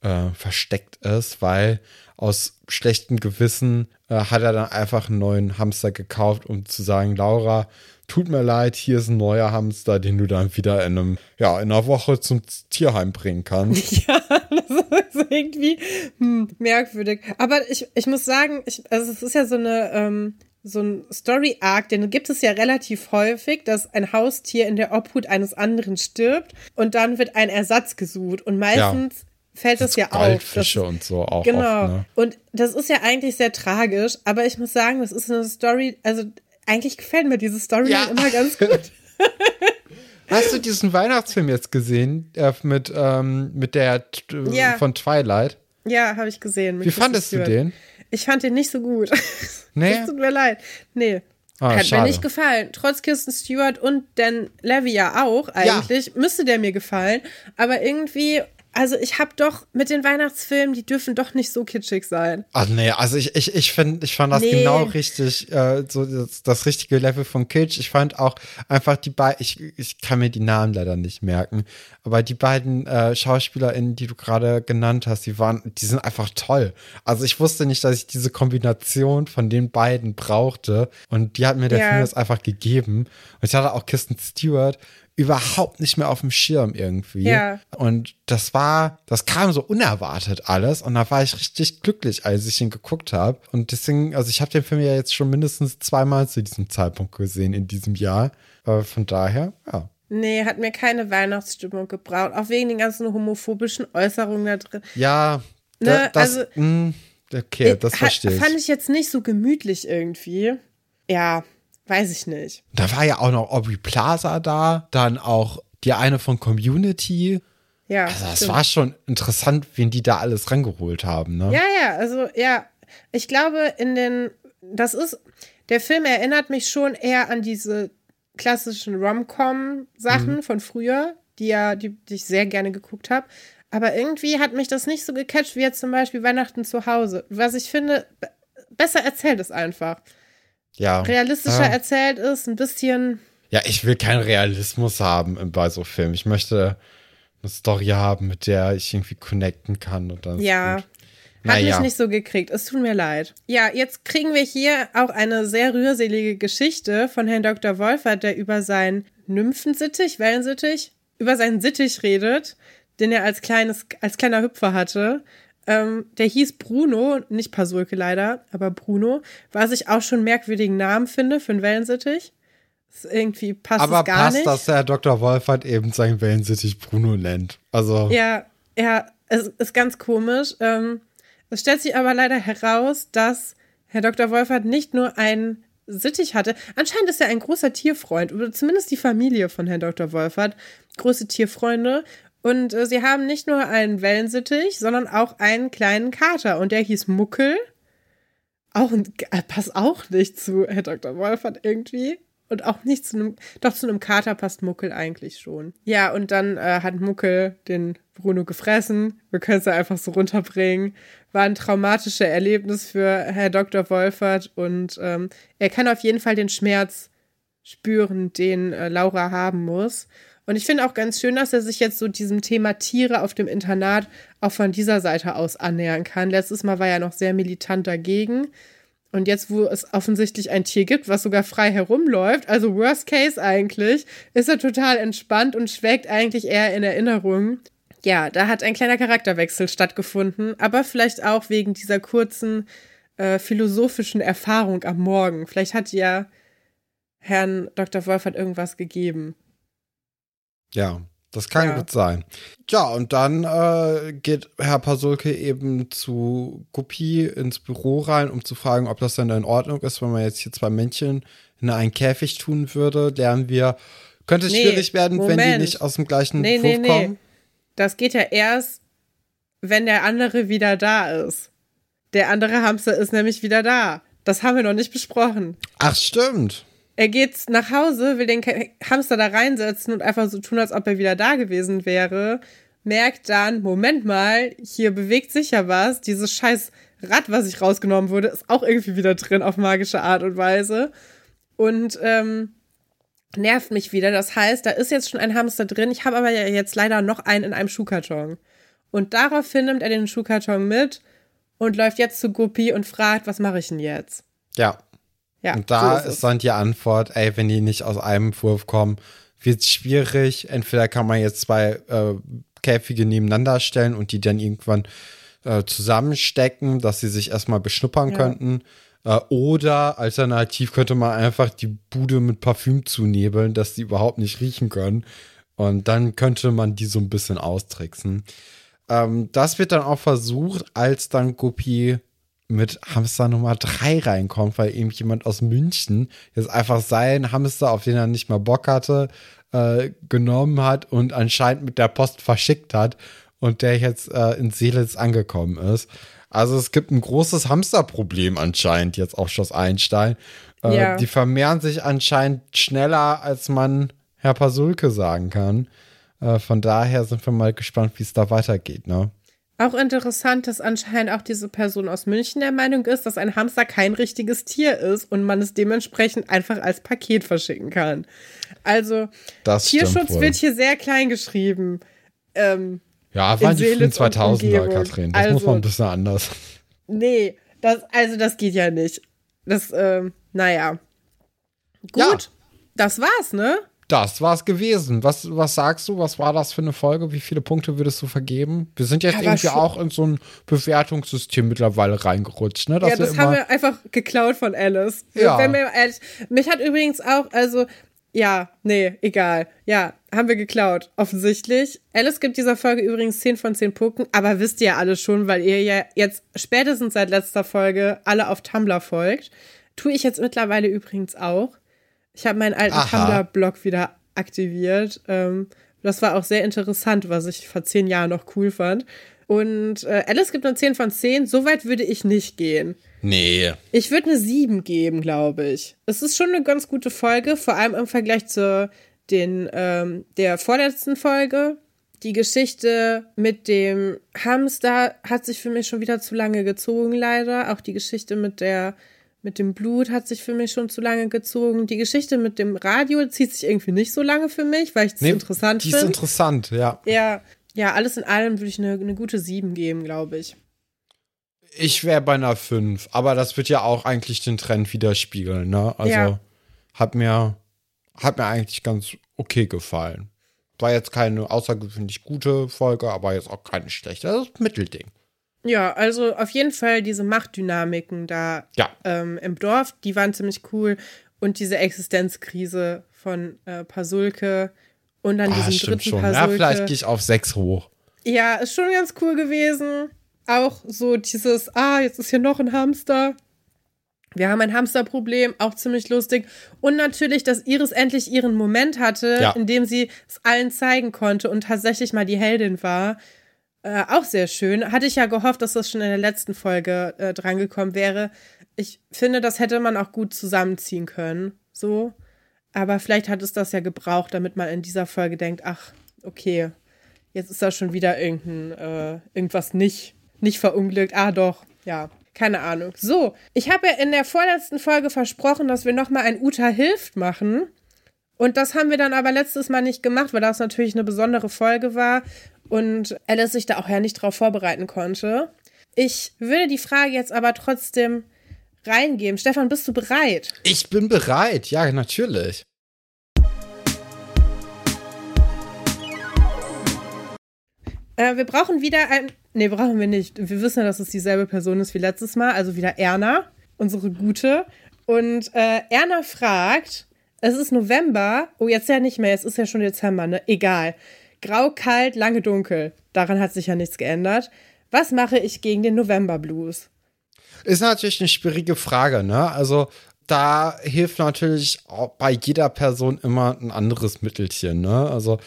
äh, versteckt ist, weil aus schlechtem Gewissen äh, hat er dann einfach einen neuen Hamster gekauft, um zu sagen, Laura, tut mir leid, hier ist ein neuer Hamster, den du dann wieder in einem, ja, in einer Woche zum Tierheim bringen kannst. <laughs> Ja, das ist irgendwie hm, merkwürdig. Aber ich, ich muss sagen, ich, also es ist ja so eine, ähm, so ein Story-Arc, den gibt es ja relativ häufig, dass ein Haustier in der Obhut eines anderen stirbt und dann wird ein Ersatz gesucht. Und meistens fällt es ja auf. Goldfische und so auch Genau. oft, ne? Und das ist ja eigentlich sehr tragisch, aber ich muss sagen, das ist eine Story, also eigentlich gefällt mir diese Story Ja. immer ganz gut. <laughs> <laughs> Hast du diesen Weihnachtsfilm jetzt gesehen äh, mit, ähm, mit der äh, Ja. von Twilight? Ja, habe ich gesehen. Wie fandest du den? Ich fand den nicht so gut. <laughs> Nee? Es tut mir leid. Nee. Ah, Hat schade. mir nicht gefallen. Trotz Kirsten Stewart und Dan Levy ja auch eigentlich. Müsste der mir gefallen. Aber irgendwie, also ich habe doch mit den Weihnachtsfilmen, die dürfen doch nicht so kitschig sein. Ach nee, also ich, ich, ich, find, ich fand das Nee. genau richtig, äh, so das, das richtige Level von Kitsch. Ich fand auch einfach die beiden, ich, ich kann mir die Namen leider nicht merken, aber die beiden äh, SchauspielerInnen, die du gerade genannt hast, die waren, die sind einfach toll. Also ich wusste nicht, dass ich diese Kombination von den beiden brauchte und die hat mir der Ja. Film jetzt einfach gegeben. Und ich hatte auch Kirsten Stewart überhaupt nicht mehr auf dem Schirm irgendwie. Ja. Und das war, das kam so unerwartet alles und da war ich richtig glücklich, als ich ihn geguckt habe. Und deswegen, also ich habe den Film ja jetzt schon mindestens zweimal zu diesem Zeitpunkt gesehen in diesem Jahr. Äh, von daher, ja. Nee, hat mir keine Weihnachtsstimmung gebraucht. Auch wegen den ganzen homophobischen Äußerungen da drin. Ja, Ne, da, das, also- mh, okay, das verstehe ich. Fand ich jetzt nicht so gemütlich irgendwie. Ja, weiß ich nicht. Da war ja auch noch Aubrey Plaza da, dann auch die eine von Community. Ja. Also das stimmt. war schon interessant, wen die da alles rangeholt haben, ne? Ja, ja, also ja, ich glaube, in den, das ist, der Film erinnert mich schon eher an diese klassischen Rom-Com-Sachen von früher, die ja, die, die ich sehr gerne geguckt habe. Aber irgendwie hat mich das nicht so gecatcht wie jetzt zum Beispiel Weihnachten zu Hause. Was ich finde, be- besser erzählt ist einfach. Ja. Realistischer ja. erzählt ist, ein bisschen, Ja, ich will keinen Realismus haben bei so Filmen. Ich möchte eine Story haben, mit der ich irgendwie connecten kann und dann. Ja. Hat Naja. mich nicht so gekriegt. Es tut mir leid. Ja, jetzt kriegen wir hier auch eine sehr rührselige Geschichte von Herrn Dr. Wolfert, der über seinen Nymphensittich, Wellensittich, über seinen Sittich redet, den er als kleines, als kleiner Hüpfer hatte. Ähm, der hieß Bruno, nicht Pasulke leider, aber Bruno, was ich auch schon einen merkwürdigen Namen finde für einen Wellensittich. Das irgendwie passt Aber es gar passt, nicht. dass der Dr. Wolfert eben seinen Wellensittich Bruno nennt. Also, Ja, ja, es ist ganz komisch. Ähm, es stellt sich aber leider heraus, dass Herr Dr. Wolfert nicht nur einen Sittich hatte. Anscheinend ist er ein großer Tierfreund, oder zumindest die Familie von Herrn Dr. Wolfert. Große Tierfreunde. Und äh, sie haben nicht nur einen Wellensittich, sondern auch einen kleinen Kater. Und der hieß Muckel. Auch äh, passt auch nicht zu Herr Dr. Wolfert irgendwie. Und auch nicht zu einem, doch zu einem Kater passt Muckel eigentlich schon. Ja, und dann äh, hat Muckel den Bruno gefressen. Wir können es einfach so runterbringen. War ein traumatisches Erlebnis für Herr Dr. Wolfert und ähm, er kann auf jeden Fall den Schmerz spüren, den äh, Laura haben muss. Und ich finde auch ganz schön, dass er sich jetzt so diesem Thema Tiere auf dem Internat auch von dieser Seite aus annähern kann. Letztes Mal war er noch sehr militant dagegen. Und jetzt, wo es offensichtlich ein Tier gibt, was sogar frei herumläuft, also Worst Case eigentlich, ist er total entspannt und schwelgt eigentlich eher in Erinnerungen. Ja, da hat ein kleiner Charakterwechsel stattgefunden, aber vielleicht auch wegen dieser kurzen äh, philosophischen Erfahrung am Morgen. Vielleicht hat ja Herrn Dr. Wolfert irgendwas gegeben. Ja, das kann Ja. gut sein. Ja, und dann äh, geht Herr Pasulke eben zu Guppy ins Büro rein, um zu fragen, ob das denn in Ordnung ist, wenn man jetzt hier zwei Männchen in einen Käfig tun würde. Lernen wir, könnte es Nee, schwierig werden, wenn die Moment. nicht aus dem gleichen Nee, nee, nee. kommen. Das geht ja erst, wenn der andere wieder da ist. Der andere Hamster ist nämlich wieder da. Das haben wir noch nicht besprochen. Ach, stimmt. Er geht nach Hause, will den Hamster da reinsetzen und einfach so tun, als ob er wieder da gewesen wäre. Merkt dann, Moment mal, hier bewegt sich ja was. Dieses scheiß Rad, was ich rausgenommen wurde, ist auch irgendwie wieder drin auf magische Art und Weise. Und ähm, nervt mich wieder. Das heißt, da ist jetzt schon ein Hamster drin. Ich habe aber jetzt leider noch einen in einem Schuhkarton. Und daraufhin nimmt er den Schuhkarton mit und läuft jetzt zu Guppi und fragt, was mache ich denn jetzt? Ja. Ja. Und da so ist, ist dann die Antwort, ey, wenn die nicht aus einem Wurf kommen, wird es schwierig. Entweder kann man jetzt zwei äh, Käfige nebeneinander stellen und die dann irgendwann äh, zusammenstecken, dass sie sich erstmal beschnuppern ja. könnten. Äh, oder alternativ könnte man einfach die Bude mit Parfüm zunebeln, dass die überhaupt nicht riechen können. Und dann könnte man die so ein bisschen austricksen. Ähm, das wird dann auch versucht, als dann Guppy mit Hamster Nummer 3 reinkommt, weil eben jemand aus München jetzt einfach seinen Hamster, auf den er nicht mal Bock hatte, äh, genommen hat und anscheinend mit der Post verschickt hat und der jetzt äh, in Seelitz angekommen ist. Also es gibt ein großes Hamsterproblem anscheinend jetzt auf Schloss Einstein. Äh, ja. Die vermehren sich anscheinend schneller, als man Herr Pasulke sagen kann. Äh, von daher sind wir mal gespannt, wie es da weitergeht. Ne? Auch interessant, dass anscheinend auch diese Person aus München der Meinung ist, dass ein Hamster kein richtiges Tier ist und man es dementsprechend einfach als Paket verschicken kann. Also das Tierschutz wird hier sehr klein geschrieben. Ähm, ja, waren die frühen 2000er, Katrin. Das also, muss man ein bisschen anders. Nee, das, also das geht ja nicht. Das, ähm, naja. Gut, ja. das war's, ne? Das war's gewesen. Was, was sagst du? Was war das für eine Folge? Wie viele Punkte würdest du vergeben? Wir sind jetzt ja, irgendwie auch in so ein Bewertungssystem mittlerweile reingerutscht, ne? ja, das haben wir einfach geklaut von Alice. Ja. Wenn wir ehrlich, mich hat übrigens auch, also, ja, nee, egal. Ja, haben wir geklaut, offensichtlich. Alice gibt dieser Folge übrigens 10 von 10 Punkten, aber wisst ihr ja alle schon, weil ihr ja jetzt spätestens seit letzter Folge alle auf Tumblr folgt. Tue ich jetzt mittlerweile übrigens auch. Ich habe meinen alten Tumblr-Blog wieder aktiviert. Ähm, das war auch sehr interessant, was ich vor zehn Jahren noch cool fand. Und äh, Alice gibt eine 10 von 10. So weit würde ich nicht gehen. Nee. Ich würde eine 7 geben, glaube ich. Es ist schon eine ganz gute Folge, vor allem im Vergleich zu den, ähm, der vorletzten Folge. Die Geschichte mit dem Hamster hat sich für mich schon wieder zu lange gezogen, leider. Auch die Geschichte mit der mit dem Blut hat sich für mich schon zu lange gezogen. Die Geschichte mit dem Radio zieht sich irgendwie nicht so lange für mich, weil ich es nee, interessant finde. Die ist interessant, ja. Ja, ja, alles in allem würde ich eine, eine gute 7 geben, glaube ich. Ich wäre bei einer 5, aber das wird ja auch eigentlich den Trend widerspiegeln, ne? Also ja. hat mir hat mir eigentlich ganz okay gefallen. War jetzt keine außergewöhnlich gute Folge, aber jetzt auch keine schlechte. Das ist Mittelding. Ja, also auf jeden Fall diese Machtdynamiken da ja. ähm, im Dorf, die waren ziemlich cool. Und diese Existenzkrise von äh, Pasulke und dann ah, diesen dritten schon. Pasulke. Ja, vielleicht gehe ich auf sechs hoch. Ja, ist schon ganz cool gewesen. Auch so dieses, ah, jetzt ist hier noch ein Hamster. Wir haben ein Hamsterproblem, auch ziemlich lustig. Und natürlich, dass Iris endlich ihren Moment hatte, ja. in dem sie es allen zeigen konnte und tatsächlich mal die Heldin war. Äh, auch sehr schön. Hatte ich ja gehofft, dass das schon in der letzten Folge äh, drangekommen wäre. Ich finde, das hätte man auch gut zusammenziehen können. So. Aber vielleicht hat es das ja gebraucht, damit man in dieser Folge denkt, ach, okay, jetzt ist da schon wieder irgendein, äh, irgendwas nicht, nicht verunglückt. Ah, doch, ja. Keine Ahnung. So, ich habe ja in der vorletzten Folge versprochen, dass wir nochmal ein Uta hilft machen. Und das haben wir dann aber letztes Mal nicht gemacht, weil das natürlich eine besondere Folge war und Alice sich da auch ja nicht drauf vorbereiten konnte. Ich würde die Frage jetzt aber trotzdem reingeben. Stefan, bist du bereit? Ich bin bereit, ja, natürlich. Äh, wir brauchen wieder ein. Nee, brauchen wir nicht. Wir wissen ja, dass es dieselbe Person ist wie letztes Mal, also wieder Erna, unsere Gute. Und äh, Erna fragt: Es ist November. Oh, jetzt ja nicht mehr, es ist ja schon Dezember, ne? Egal. Grau, kalt, lange, dunkel. Daran hat sich ja nichts geändert. Was mache ich gegen den November Blues? Ist natürlich eine schwierige Frage, ne? Also da hilft natürlich bei jeder Person immer ein anderes Mittelchen, ne? Also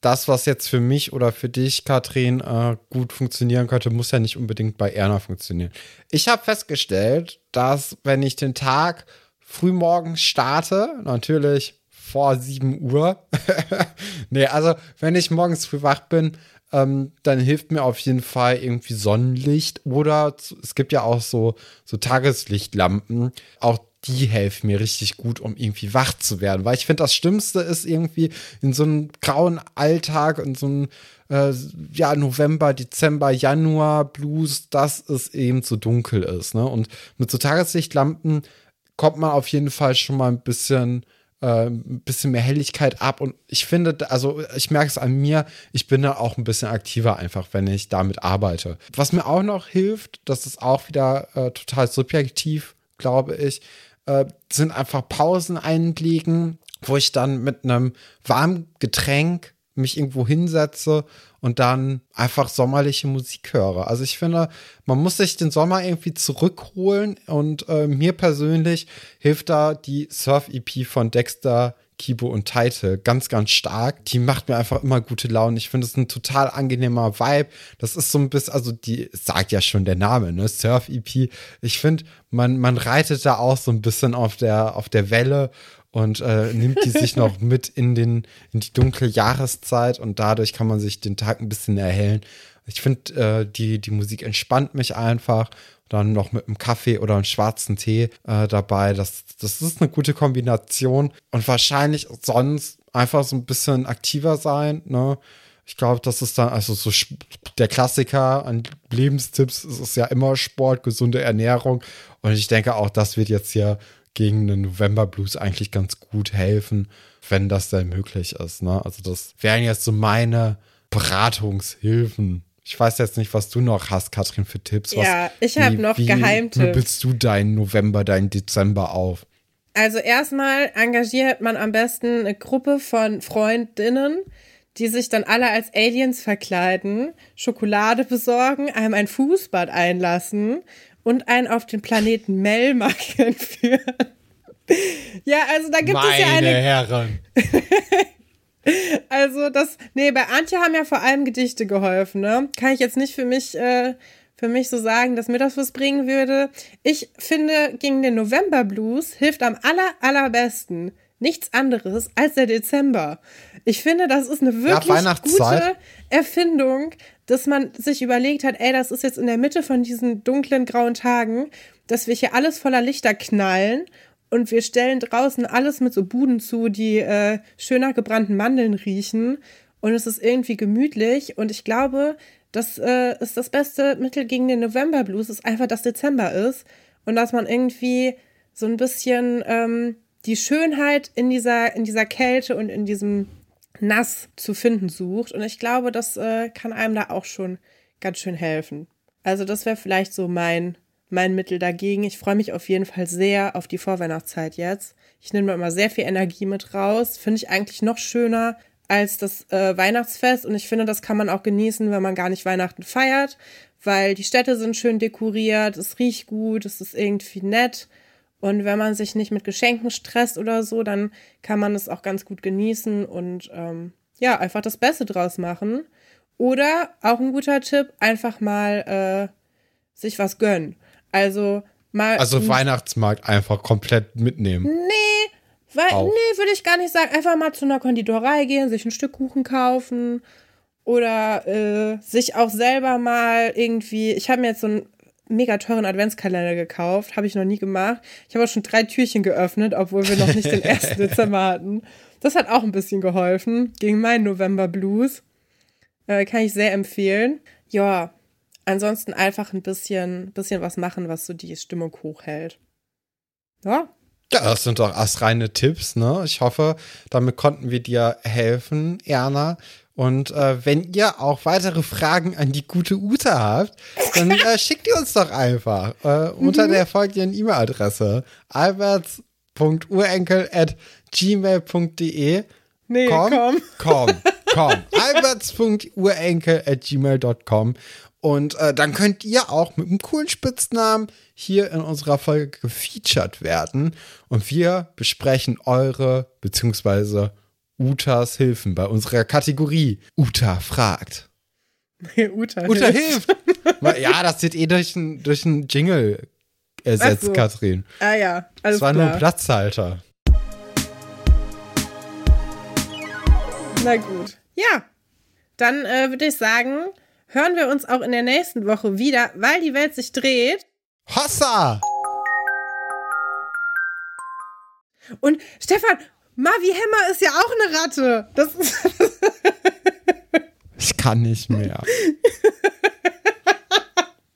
das, was jetzt für mich oder für dich, Katrin, äh, gut funktionieren könnte, muss ja nicht unbedingt bei Erna funktionieren. Ich habe festgestellt, dass wenn ich den Tag frühmorgens starte, natürlich vor 7 Uhr. <laughs> nee, also wenn ich morgens früh wach bin, ähm, dann hilft mir auf jeden Fall irgendwie Sonnenlicht oder es gibt ja auch so, so Tageslichtlampen. Auch die helfen mir richtig gut, um irgendwie wach zu werden. Weil ich finde, das Schlimmste ist irgendwie in so einem grauen Alltag und so einem äh, ja, November, Dezember, Januar Blues, dass es eben so dunkel ist. Ne? Und mit so Tageslichtlampen kommt man auf jeden Fall schon mal ein bisschen äh, ein bisschen mehr Helligkeit ab. Und ich finde, also ich merke es an mir, ich bin da auch ein bisschen aktiver einfach, wenn ich damit arbeite. Was mir auch noch hilft, das ist auch wieder äh, total subjektiv, glaube ich, äh, sind einfach Pausen einlegen, wo ich dann mit einem warmen Getränk mich irgendwo hinsetze und dann einfach sommerliche Musik höre. Also ich finde, man muss sich den Sommer irgendwie zurückholen und äh, mir persönlich hilft da die Surf-EP von Dexter Kibo und Title ganz, ganz stark. Die macht mir einfach immer gute Laune. Ich finde es ein total angenehmer Vibe. Das ist so ein bisschen, also die sagt ja schon der Name, ne? Surf-EP. Ich finde, man, man reitet da auch so ein bisschen auf der, auf der Welle und äh, nimmt die sich noch mit in, den, in die dunkle Jahreszeit und dadurch kann man sich den Tag ein bisschen erhellen. Ich finde, äh, die, die Musik entspannt mich einfach. Dann noch mit einem Kaffee oder einem schwarzen Tee äh, dabei. Das, das ist eine gute Kombination. Und wahrscheinlich sonst einfach so ein bisschen aktiver sein. Ne? Ich glaube, das ist dann also so der Klassiker an Lebenstipps. Es ist ja immer Sport, gesunde Ernährung. Und ich denke auch, das wird jetzt hier gegen den November Blues eigentlich ganz gut helfen, wenn das denn möglich ist. Ne? Also das wären jetzt so meine Beratungshilfen. Ich weiß jetzt nicht, was du noch hast, Katrin, für Tipps. Was, ja, ich habe noch wie Geheimtipps. Wie willst du deinen November, deinen Dezember auf? Also erstmal engagiert man am besten eine Gruppe von Freundinnen, die sich dann alle als Aliens verkleiden, Schokolade besorgen, einem ein Fußbad einlassen und einen auf den Planeten Melmark <laughs> entführen. ja, also da gibt Meine es ja eine. Herren. <laughs> also das, nee, bei Antje haben ja vor allem Gedichte geholfen, ne? Kann ich jetzt nicht für mich, äh, für mich so sagen, dass mir das was bringen würde. Ich finde, gegen den November Blues hilft am aller, allerbesten nichts anderes als der Dezember. Ich finde, das ist eine wirklich ja, gute Erfindung, dass man sich überlegt hat, ey, das ist jetzt in der Mitte von diesen dunklen grauen Tagen, dass wir hier alles voller Lichter knallen und wir stellen draußen alles mit so Buden zu, die äh, schöner gebrannten Mandeln riechen. Und es ist irgendwie gemütlich. Und ich glaube, das äh, ist das beste Mittel gegen den November Blues, ist einfach, dass Dezember ist. Und dass man irgendwie so ein bisschen ähm, die Schönheit in dieser, in dieser Kälte und in diesem Nass zu finden sucht. Und ich glaube, das äh, kann einem da auch schon ganz schön helfen. Also das wäre vielleicht so mein, mein Mittel dagegen. Ich freue mich auf jeden Fall sehr auf die Vorweihnachtszeit jetzt. Ich nehme immer sehr viel Energie mit raus. Finde ich eigentlich noch schöner als das äh, Weihnachtsfest. Und ich finde, das kann man auch genießen, wenn man gar nicht Weihnachten feiert, weil die Städte sind schön dekoriert, es riecht gut, es ist irgendwie nett. Und wenn man sich nicht mit Geschenken stresst oder so, dann kann man es auch ganz gut genießen und ähm, ja, einfach das Beste draus machen. Oder auch ein guter Tipp, einfach mal äh, sich was gönnen. Also mal. Also Weihnachtsmarkt einfach komplett mitnehmen. Nee, weil, nee, würde ich gar nicht sagen. Einfach mal zu einer Konditorei gehen, sich ein Stück Kuchen kaufen oder äh, sich auch selber mal irgendwie. Ich habe mir jetzt so ein mega teuren Adventskalender gekauft. Habe ich noch nie gemacht. Ich habe auch schon drei Türchen geöffnet, obwohl wir noch nicht den 1. Dezember <laughs> hatten. Das hat auch ein bisschen geholfen gegen meinen November Blues. Äh, kann ich sehr empfehlen. Ja, ansonsten einfach ein bisschen, bisschen was machen, was so die Stimmung hochhält. Ja. Ja, das sind doch astreine Tipps, ne? Ich hoffe, damit konnten wir dir helfen, Erna. Und äh, wenn ihr auch weitere Fragen an die gute Ute habt, dann äh, <laughs> schickt ihr uns doch einfach äh, unter mhm. der folgenden E-Mail-Adresse alberts.urenkel at gmail.de Nee, komm. Komm, komm. <laughs> komm. alberts.urenkel at gmail.com und äh, dann könnt ihr auch mit einem coolen Spitznamen hier in unserer Folge gefeatured werden. Und wir besprechen eure beziehungsweise Utas Hilfen bei unserer Kategorie Uta fragt. <laughs> Uta, Uta hilft. hilft. ja, das wird eh durch einen durch Jingle ersetzt, so. Katrin. Ah ja, alles Das war klar. nur ein Platzhalter. Na gut. Ja, dann äh, würde ich sagen, hören wir uns auch in der nächsten Woche wieder, weil die Welt sich dreht. Hossa! Und Stefan, Mavi Hemmer ist ja auch eine Ratte. Das ist Ich kann nicht mehr. <laughs>